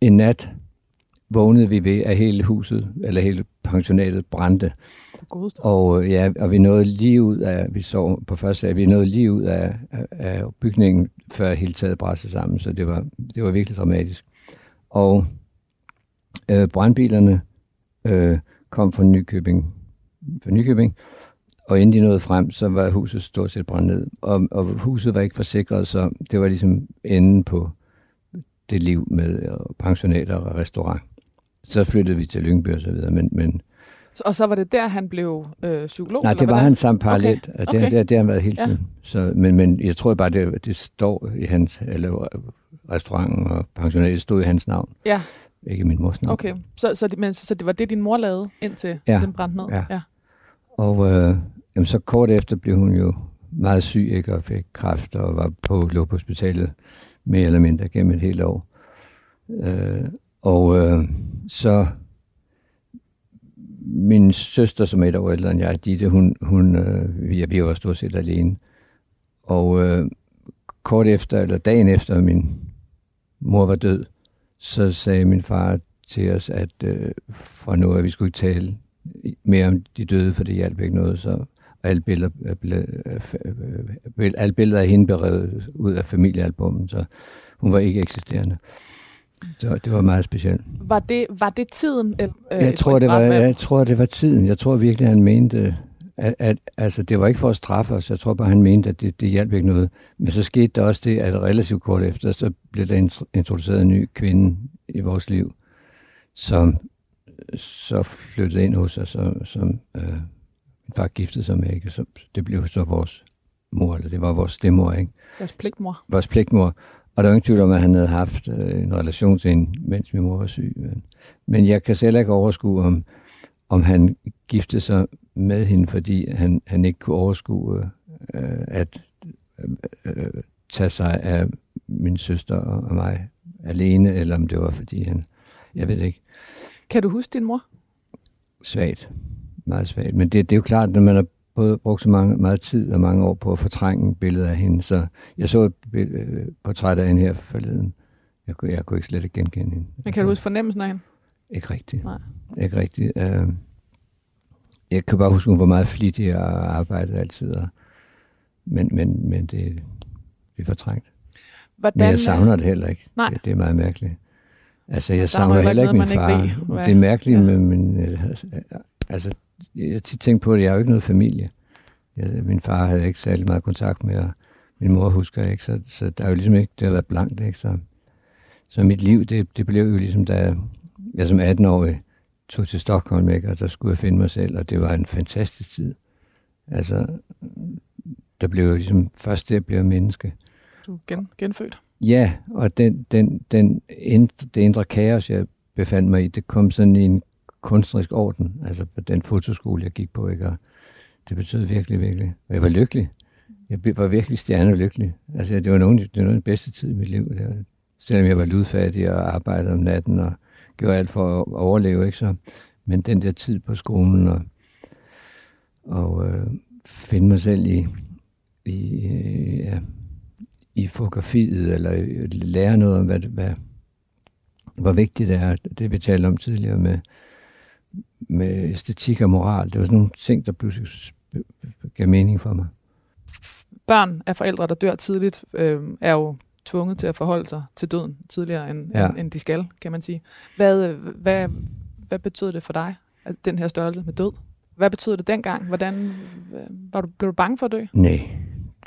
en nat vågnede vi ved, at hele huset, eller hele pensionatet brændte. Og, ja, og vi nåede lige ud af, vi så på første sag, vi nåede lige ud af, af, af bygningen, før hele taget brændte sammen, så det var, det var virkelig dramatisk. Og Øh, brandbilerne øh, kom fra Nykøbing, fra Nykøbing, og inden de nåede frem, så var huset stort set brændt ned. Og, og huset var ikke forsikret, så det var ligesom enden på det liv med øh, pensionater og restaurant. Så flyttede vi til Lyngby og så videre, men, men og så var det der, han blev øh, psykolog? Nej, det var han samt parallelt. Okay. Okay. Det, det, det har han været hele tiden. Ja. Så, men, men jeg tror bare, det, det står i hans, eller restauranten og pensionatet stod i hans navn. Ja. Ikke min mors navn. Okay, så, så, det, men, så det var det, din mor lavede, indtil ja. den brændte ned? Ja. ja. Og, øh, jamen, så kort efter blev hun jo meget syg, ikke, og fik kræft, og var på, lå på hospitalet mere eller mindre gennem et helt år. Øh, og øh, så min søster, som er et år ældre end jeg, Ditte, hun, hun, øh, vi, vi var stort set alene. Og øh, kort efter, eller dagen efter min mor var død, så sagde min far til os, at øh, fra nu at vi skulle tale mere om de døde, for det hjalp ikke noget. Så alle billeder, øh, øh, alle billeder af hende berevet ud af familiealbummet, så hun var ikke eksisterende. Så det var meget specielt. Var det, var det tiden? Øh, jeg, tror, det var, jeg tror, det var tiden. Jeg tror virkelig, han mente, at, at altså, det var ikke for at straffe os. Jeg tror bare, han mente, at det, det hjalp ikke noget. Men så skete der også det, at relativt kort efter, så blev der introduceret en ny kvinde i vores liv, som så flyttede ind hos os, som, som øh, far giftede sig med. Ikke? Så det blev så vores mor, eller det var vores stemmor. Ikke? Vores pligtmor. Vores pligtmor. Og der er ingen tvivl om, at han havde haft øh, en relation til hende, mens min mor var syg. Men, men jeg kan selv ikke overskue, om, om han giftede sig med hende, fordi han, han ikke kunne overskue øh, at øh, tage sig af min søster og mig alene, eller om det var fordi han, jeg ved ikke. Kan du huske din mor? Svagt. Meget svagt. Men det, det er jo klart, når man har både brugt så mange, meget tid og mange år på at fortrænge billedet af hende. Så jeg så et øh, portræt af hende her forleden. Jeg kunne, jeg kunne ikke slet ikke genkende hende. Men kan du huske fornemmelsen af hende? Ikke rigtigt. Nej. Ikke rigtigt. Uh, jeg kan bare huske, hun var meget flittig og arbejdede altid. Og, men, men, men det, det er fortrængt. Hvordan, men jeg savner det heller ikke. Nej. Det, det er meget mærkeligt. Altså, jeg savner heller ikke min far. Ikke ved, det er mærkeligt ja. med min... Øh, altså, jeg har tit tænkt på, at jeg har jo ikke noget familie. Jeg, min far havde ikke særlig meget kontakt med, og min mor husker ikke, så, så der er jo ligesom ikke, det har været blankt, ikke? Så, så mit liv, det, det blev jo ligesom, da jeg som 18-årig tog til Stockholm, ikke? og der skulle jeg finde mig selv, og det var en fantastisk tid. Altså, der blev jo ligesom, først det, jeg blev menneske. Du gen, genfødt? Ja, og den, den, den indre, det indre kaos, jeg befandt mig i, det kom sådan i en kunstnerisk orden, altså på den fotoskole, jeg gik på, ikke? Og det betød virkelig, virkelig. Og jeg var lykkelig. Jeg var virkelig stjernelykkelig. Altså, det var nogen, det var nogen af den bedste tid i mit liv. Det var, selvom jeg var ludfattig og arbejdede om natten og gjorde alt for at overleve, ikke så. Men den der tid på skolen og, og øh, finde mig selv i, i, øh, ja, i fotografiet, eller øh, lære noget om, hvad, hvad, hvor vigtigt det er, det vi talte om tidligere med, med æstetik og moral. Det var sådan nogle ting, der pludselig gav mening for mig. Børn af forældre, der dør tidligt, øh, er jo tvunget til at forholde sig til døden tidligere, end, ja. end, end de skal, kan man sige. Hvad, hvad, hvad betød det for dig, at den her størrelse med død? Hvad betød det dengang? Hvordan, var du, blev du bange for at dø? Nej,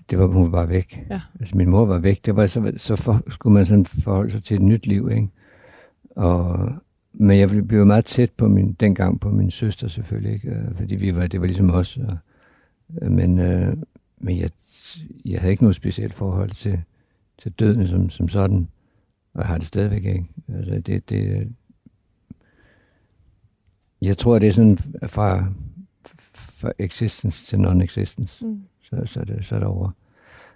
det var, hun var bare væk. Ja. Altså, min mor var væk. Det var så, så for, skulle man sådan forholde sig til et nyt liv, ikke? Og, men jeg blev meget tæt på min, dengang på min søster selvfølgelig, ikke? Øh, fordi vi var, det var ligesom os. Og, øh, men øh, men jeg, jeg havde ikke noget specielt forhold til, til døden som, som sådan, og jeg har det stadigvæk ikke. Altså, det, det, jeg tror, det er sådan fra, fra existence til non-existence. Mm. Så, så, er det, så er det over.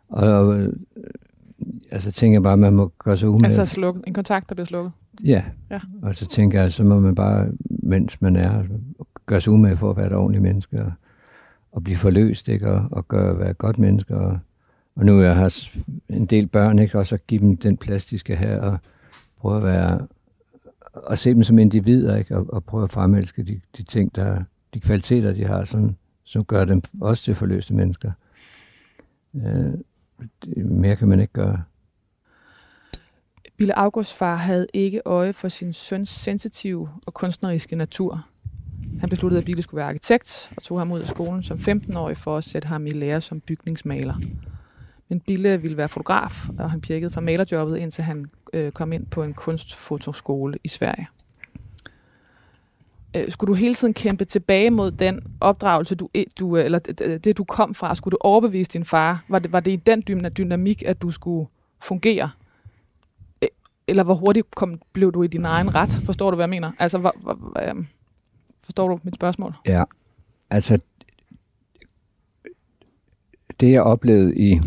Og, og altså tænker jeg bare, at man må gøre sig umage. Altså sluk, en kontakt, der bliver slukket? Ja. ja. Og så tænker jeg, så må man bare, mens man er, gøre sig umage for at være et ordentligt menneske, og, og blive forløst, ikke? Og, og gøre, være et godt menneske. Og, og nu jeg har en del børn, ikke? Og så give dem den plastiske her, og prøve at være, og se dem som individer, ikke? Og, og prøve at fremelske de, de ting, der, de kvaliteter, de har, som, som gør dem også til forløste mennesker. Øh, mere kan man ikke gøre. Bille Augusts far havde ikke øje for sin søns sensitive og kunstneriske natur. Han besluttede, at Bille skulle være arkitekt, og tog ham ud af skolen som 15-årig for at sætte ham i lære som bygningsmaler. Men Bille ville være fotograf, og han pirkede fra malerjobbet, indtil han øh, kom ind på en kunstfotoskole i Sverige. Øh, skulle du hele tiden kæmpe tilbage mod den opdragelse, du, øh, du, øh, eller det, det, du kom fra? Skulle du overbevise din far? Var det, var det i den dynamik, at du skulle fungere? Eller hvor hurtigt kom, blev du i din egen ret? Forstår du, hvad jeg mener? Altså, hvor, hvor, øh, forstår du mit spørgsmål? Ja, altså, det jeg oplevede i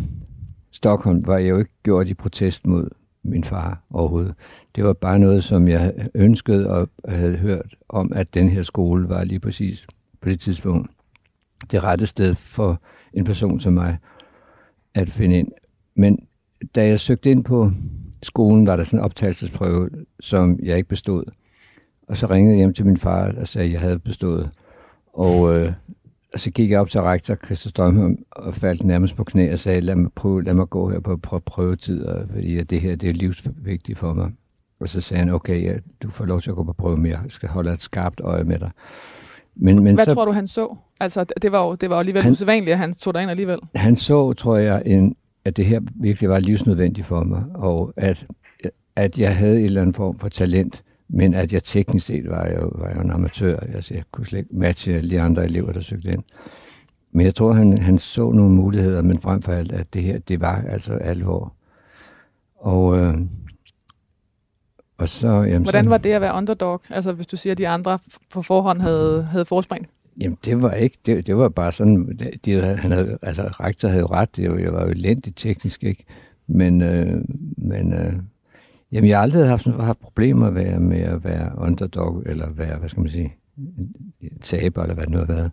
Stockholm, var jeg jo ikke gjort i protest mod min far overhovedet. Det var bare noget, som jeg ønskede og havde hørt om, at den her skole var lige præcis på det tidspunkt det rette sted for en person som mig at finde ind. Men da jeg søgte ind på skolen, var der sådan en optagelsesprøve, som jeg ikke bestod. Og så ringede jeg hjem til min far og sagde, at jeg havde bestået. Og øh, så gik jeg op til rektor Christa Strømholm og faldt nærmest på knæ og sagde, lad mig, prøve, lad mig gå her på, på prøvetid, fordi det her det er livsvigtigt for mig. Og så sagde han, okay, ja, du får lov til at gå på prøve, men jeg skal holde et skarpt øje med dig. Men, men Hvad så, tror du, han så? Altså, det var jo, det var alligevel han, usædvanligt, at han tog dig ind alligevel. Han så, tror jeg, en, at det her virkelig var livsnødvendigt for mig, og at, at jeg havde en eller anden form for talent, men at jeg teknisk set var jeg, var jeg en amatør. Altså, jeg kunne slet ikke matche de andre elever, der søgte ind. Men jeg tror, han, han så nogle muligheder, men frem for alt, at det her, det var altså alvor. Og, øh, og så, jamen, Hvordan var det at være underdog? Altså hvis du siger, at de andre på forhånd havde, havde forspring? Jamen det var ikke, det, det var bare sådan, de, han havde, altså rektor havde jo ret, det var, jeg var jo elendigt teknisk, ikke? Men, øh, men øh, jamen, jeg har aldrig haft, haft problemer med, med at være underdog, eller være, hvad skal man sige, taber, eller hvad det nu har været.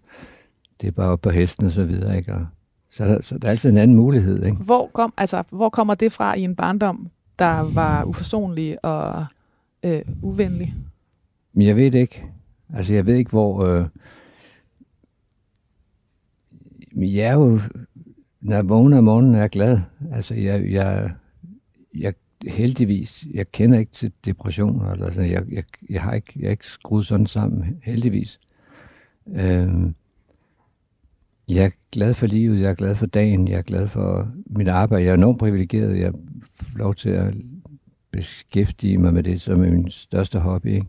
Det er bare op på hesten og så videre, ikke? Og, så, der, så der er altid en anden mulighed, ikke? Hvor, kom, altså, hvor kommer det fra i en barndom, der var uforsonlig og øh, uvenlig? Men jeg ved det ikke. Altså, jeg ved ikke, hvor... Øh, jeg er jo... Når jeg vågner om morgenen, er jeg glad. Altså, jeg, jeg, jeg heldigvis, jeg kender ikke til depression, eller sådan, jeg, jeg, jeg, har ikke, jeg er ikke skruet sådan sammen, heldigvis. Øhm, jeg er glad for livet, jeg er glad for dagen, jeg er glad for mit arbejde. Jeg er enormt privilegeret, jeg får lov til at beskæftige mig med det som min største hobby. Ikke?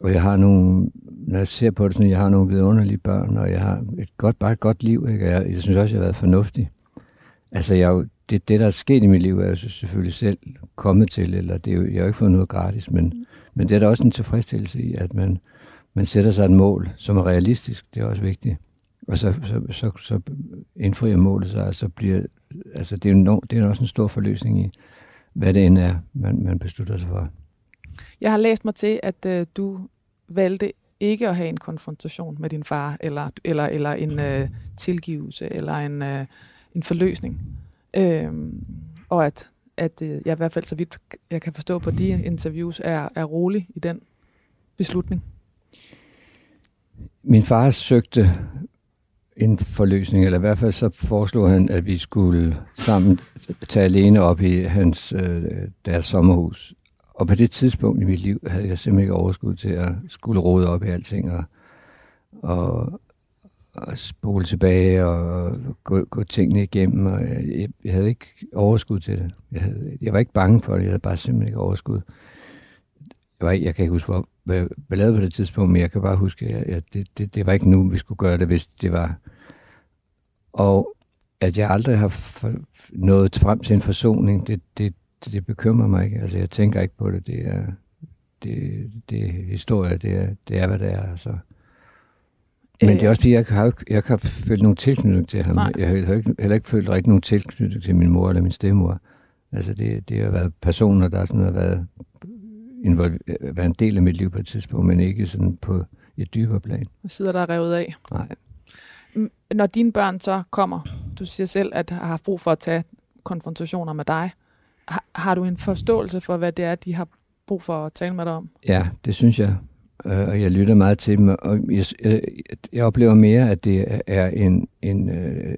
Og jeg har nogle, når jeg ser på det sådan, jeg har nogle vidunderlige børn, og jeg har et godt, bare et godt liv. Ikke? Jeg, jeg synes også, jeg har været fornuftig. Altså, jeg, det, det, der er sket i mit liv, er jeg selvfølgelig selv kommet til, eller det er jo, jeg har jo ikke fået noget gratis, men, men det er der også en tilfredsstillelse i, at man, man sætter sig et mål, som er realistisk. Det er også vigtigt. Og så, så, så, så indfrier målet sig, og så bliver, altså det er, jo, det er også en stor forløsning i, hvad det end er, man, man beslutter sig for. Jeg har læst mig til, at øh, du valgte ikke at have en konfrontation med din far, eller, eller, eller en øh, tilgivelse, eller en, øh, en forløsning. Øh, og at, at øh, jeg i hvert fald, så vidt jeg kan forstå på de interviews, er, er rolig i den beslutning. Min far søgte en forløsning, eller i hvert fald så foreslog han, at vi skulle sammen tage alene op i hans, øh, deres sommerhus. Og på det tidspunkt i mit liv havde jeg simpelthen ikke overskud til at skulle rode op i alting og, og, og spole tilbage og gå, gå tingene igennem. Og jeg, jeg havde ikke overskud til det. Jeg, havde, jeg var ikke bange for det, jeg havde bare simpelthen ikke overskud. Jeg, var jeg kan ikke huske, hvor, hvad jeg lavede på det tidspunkt, men jeg kan bare huske, at jeg, det, det, det var ikke nu, vi skulle gøre det, hvis det var. Og at jeg aldrig har nået frem til en forsoning, det, det, det, det bekymrer mig ikke. Altså, jeg tænker ikke på det. Det er, det, det er historie, det er, det er, hvad det er. Altså. Men det er også fordi, jeg har, jeg har følt nogen tilknytning til ham. Nej. Jeg har heller ikke følt rigtig nogen tilknytning til min mor eller min stemmor. Altså, det, det har været personer, der sådan har været været en del af mit liv på et tidspunkt, men ikke sådan på et dybere plan. Og sidder der revet af? Nej. Når dine børn så kommer, du siger selv, at har haft brug for at tage konfrontationer med dig. Har, har du en forståelse for, hvad det er, de har brug for at tale med dig om? Ja, det synes jeg. Øh, og jeg lytter meget til dem. Og jeg, jeg, øh, jeg oplever mere, at det er en, en, øh,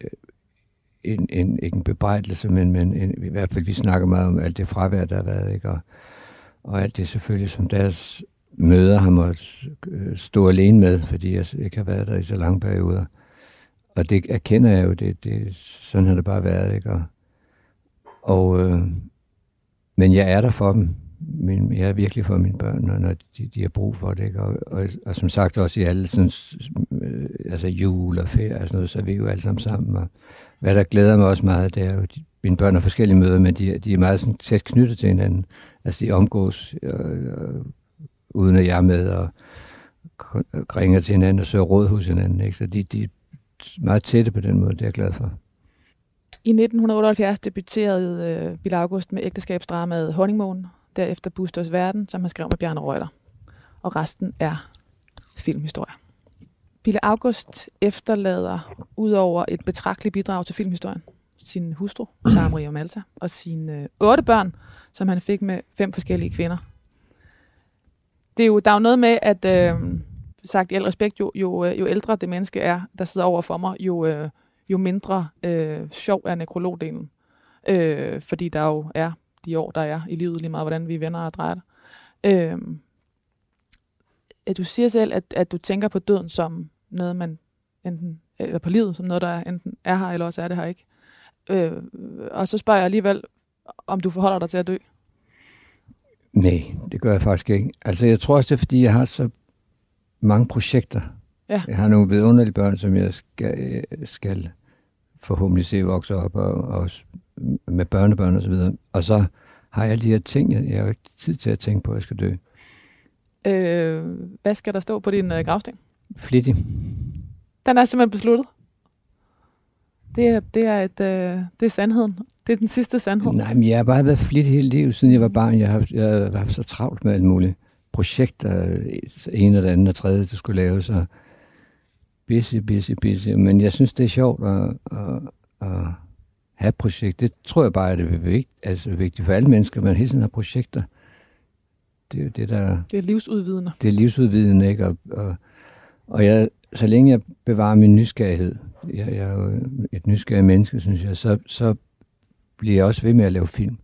en, en, ikke en bebrejdelse, men, men en, i hvert fald, vi snakker meget om alt det fravær, der har været. Ikke? Og, og alt det selvfølgelig, som deres møder har måttet øh, stå alene med, fordi jeg ikke har været der i så lange perioder. Og det erkender jeg jo, det, det, sådan har det bare været. Ikke? Og, og, øh, men jeg er der for dem. Min, jeg er virkelig for mine børn, når de, de har brug for det. Ikke? Og, og, og, som sagt også i alle sådan, øh, altså jul og ferie og sådan noget, så er vi jo alle sammen sammen. Og hvad der glæder mig også meget, det er jo, de, mine børn har forskellige møder, men de, de er meget sådan, tæt knyttet til hinanden. Altså de omgås, øh, øh, uden at jeg er med, og ringer til hinanden og søger råd hos hinanden. Ikke? Så de, de er meget tætte på den måde, det er jeg glad for. I 1978 debuterede øh, Bill August med ægteskabsdramaet Honeymoon, derefter Busters Verden, som han skrev med Bjarne Reuter. Og resten er filmhistorie. Bille August efterlader udover et betragteligt bidrag til filmhistorien sin hustru, Sara Maria Malta, og sine øh, otte børn, som han fik med fem forskellige kvinder. Det er jo, der er jo noget med, at øh, sagt i al respekt, jo, jo, øh, jo ældre det menneske er, der sidder over for mig, jo, øh, jo mindre øh, sjov er nekrologdelen. Øh, fordi der jo er de år, der er i livet, lige meget hvordan vi vender og drejer det. Øh, du siger selv, at, at du tænker på døden som noget, man enten, eller på livet som noget, der enten er her, eller også er det her ikke. Øh, og så spørger jeg alligevel, om du forholder dig til at dø. Nej, det gør jeg faktisk ikke. Altså, jeg tror også, det er, fordi jeg har så mange projekter. Ja. Jeg har nogle vidunderlige børn, som jeg skal, skal forhåbentlig se vokse op, og, og med børnebørn og så videre. Og så har jeg de her ting, jeg, jeg har ikke tid til at tænke på, at jeg skal dø. Øh, hvad skal der stå på din øh, gravsten? Flittig. Den er simpelthen besluttet? Det er, det er, et, øh, det er sandheden. Det er den sidste sandhed. Nej, men jeg har bare været flittig hele livet, siden jeg var barn. Jeg har, jeg har haft så travlt med alle mulige projekter, en og det andet og tredje, der skulle laves, så busy, busy, busy. Men jeg synes, det er sjovt at, at, at have projekt. Det tror jeg bare, at det er vigtigt, altså vigtigt for alle mennesker, man hele tiden har projekter. Det er jo det, der... Det er livsudvidende. Det er livsudvidende, ikke? Og, og, og jeg, så længe jeg bevarer min nysgerrighed, jeg, jeg er jo et nysgerrigt menneske, synes jeg, så, så bliver jeg også ved med at lave film.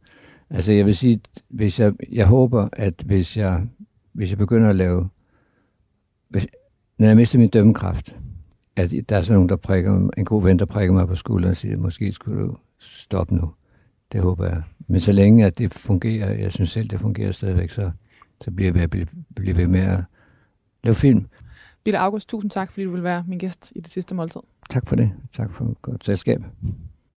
Altså jeg vil sige, hvis jeg, jeg håber, at hvis jeg, hvis jeg begynder at lave, hvis, når jeg mister min dømmekraft, at der er sådan nogen, der prikker, en god ven, der prikker mig på skulderen og siger, måske skulle du stoppe nu. Det håber jeg. Men så længe at det fungerer, jeg synes selv, det fungerer stadigvæk, så, så bliver jeg ved at blive, blive ved med at lave film. Bille August, tusind tak, fordi du vil være min gæst i det sidste måltid. Tak for det. Tak for godt selskab.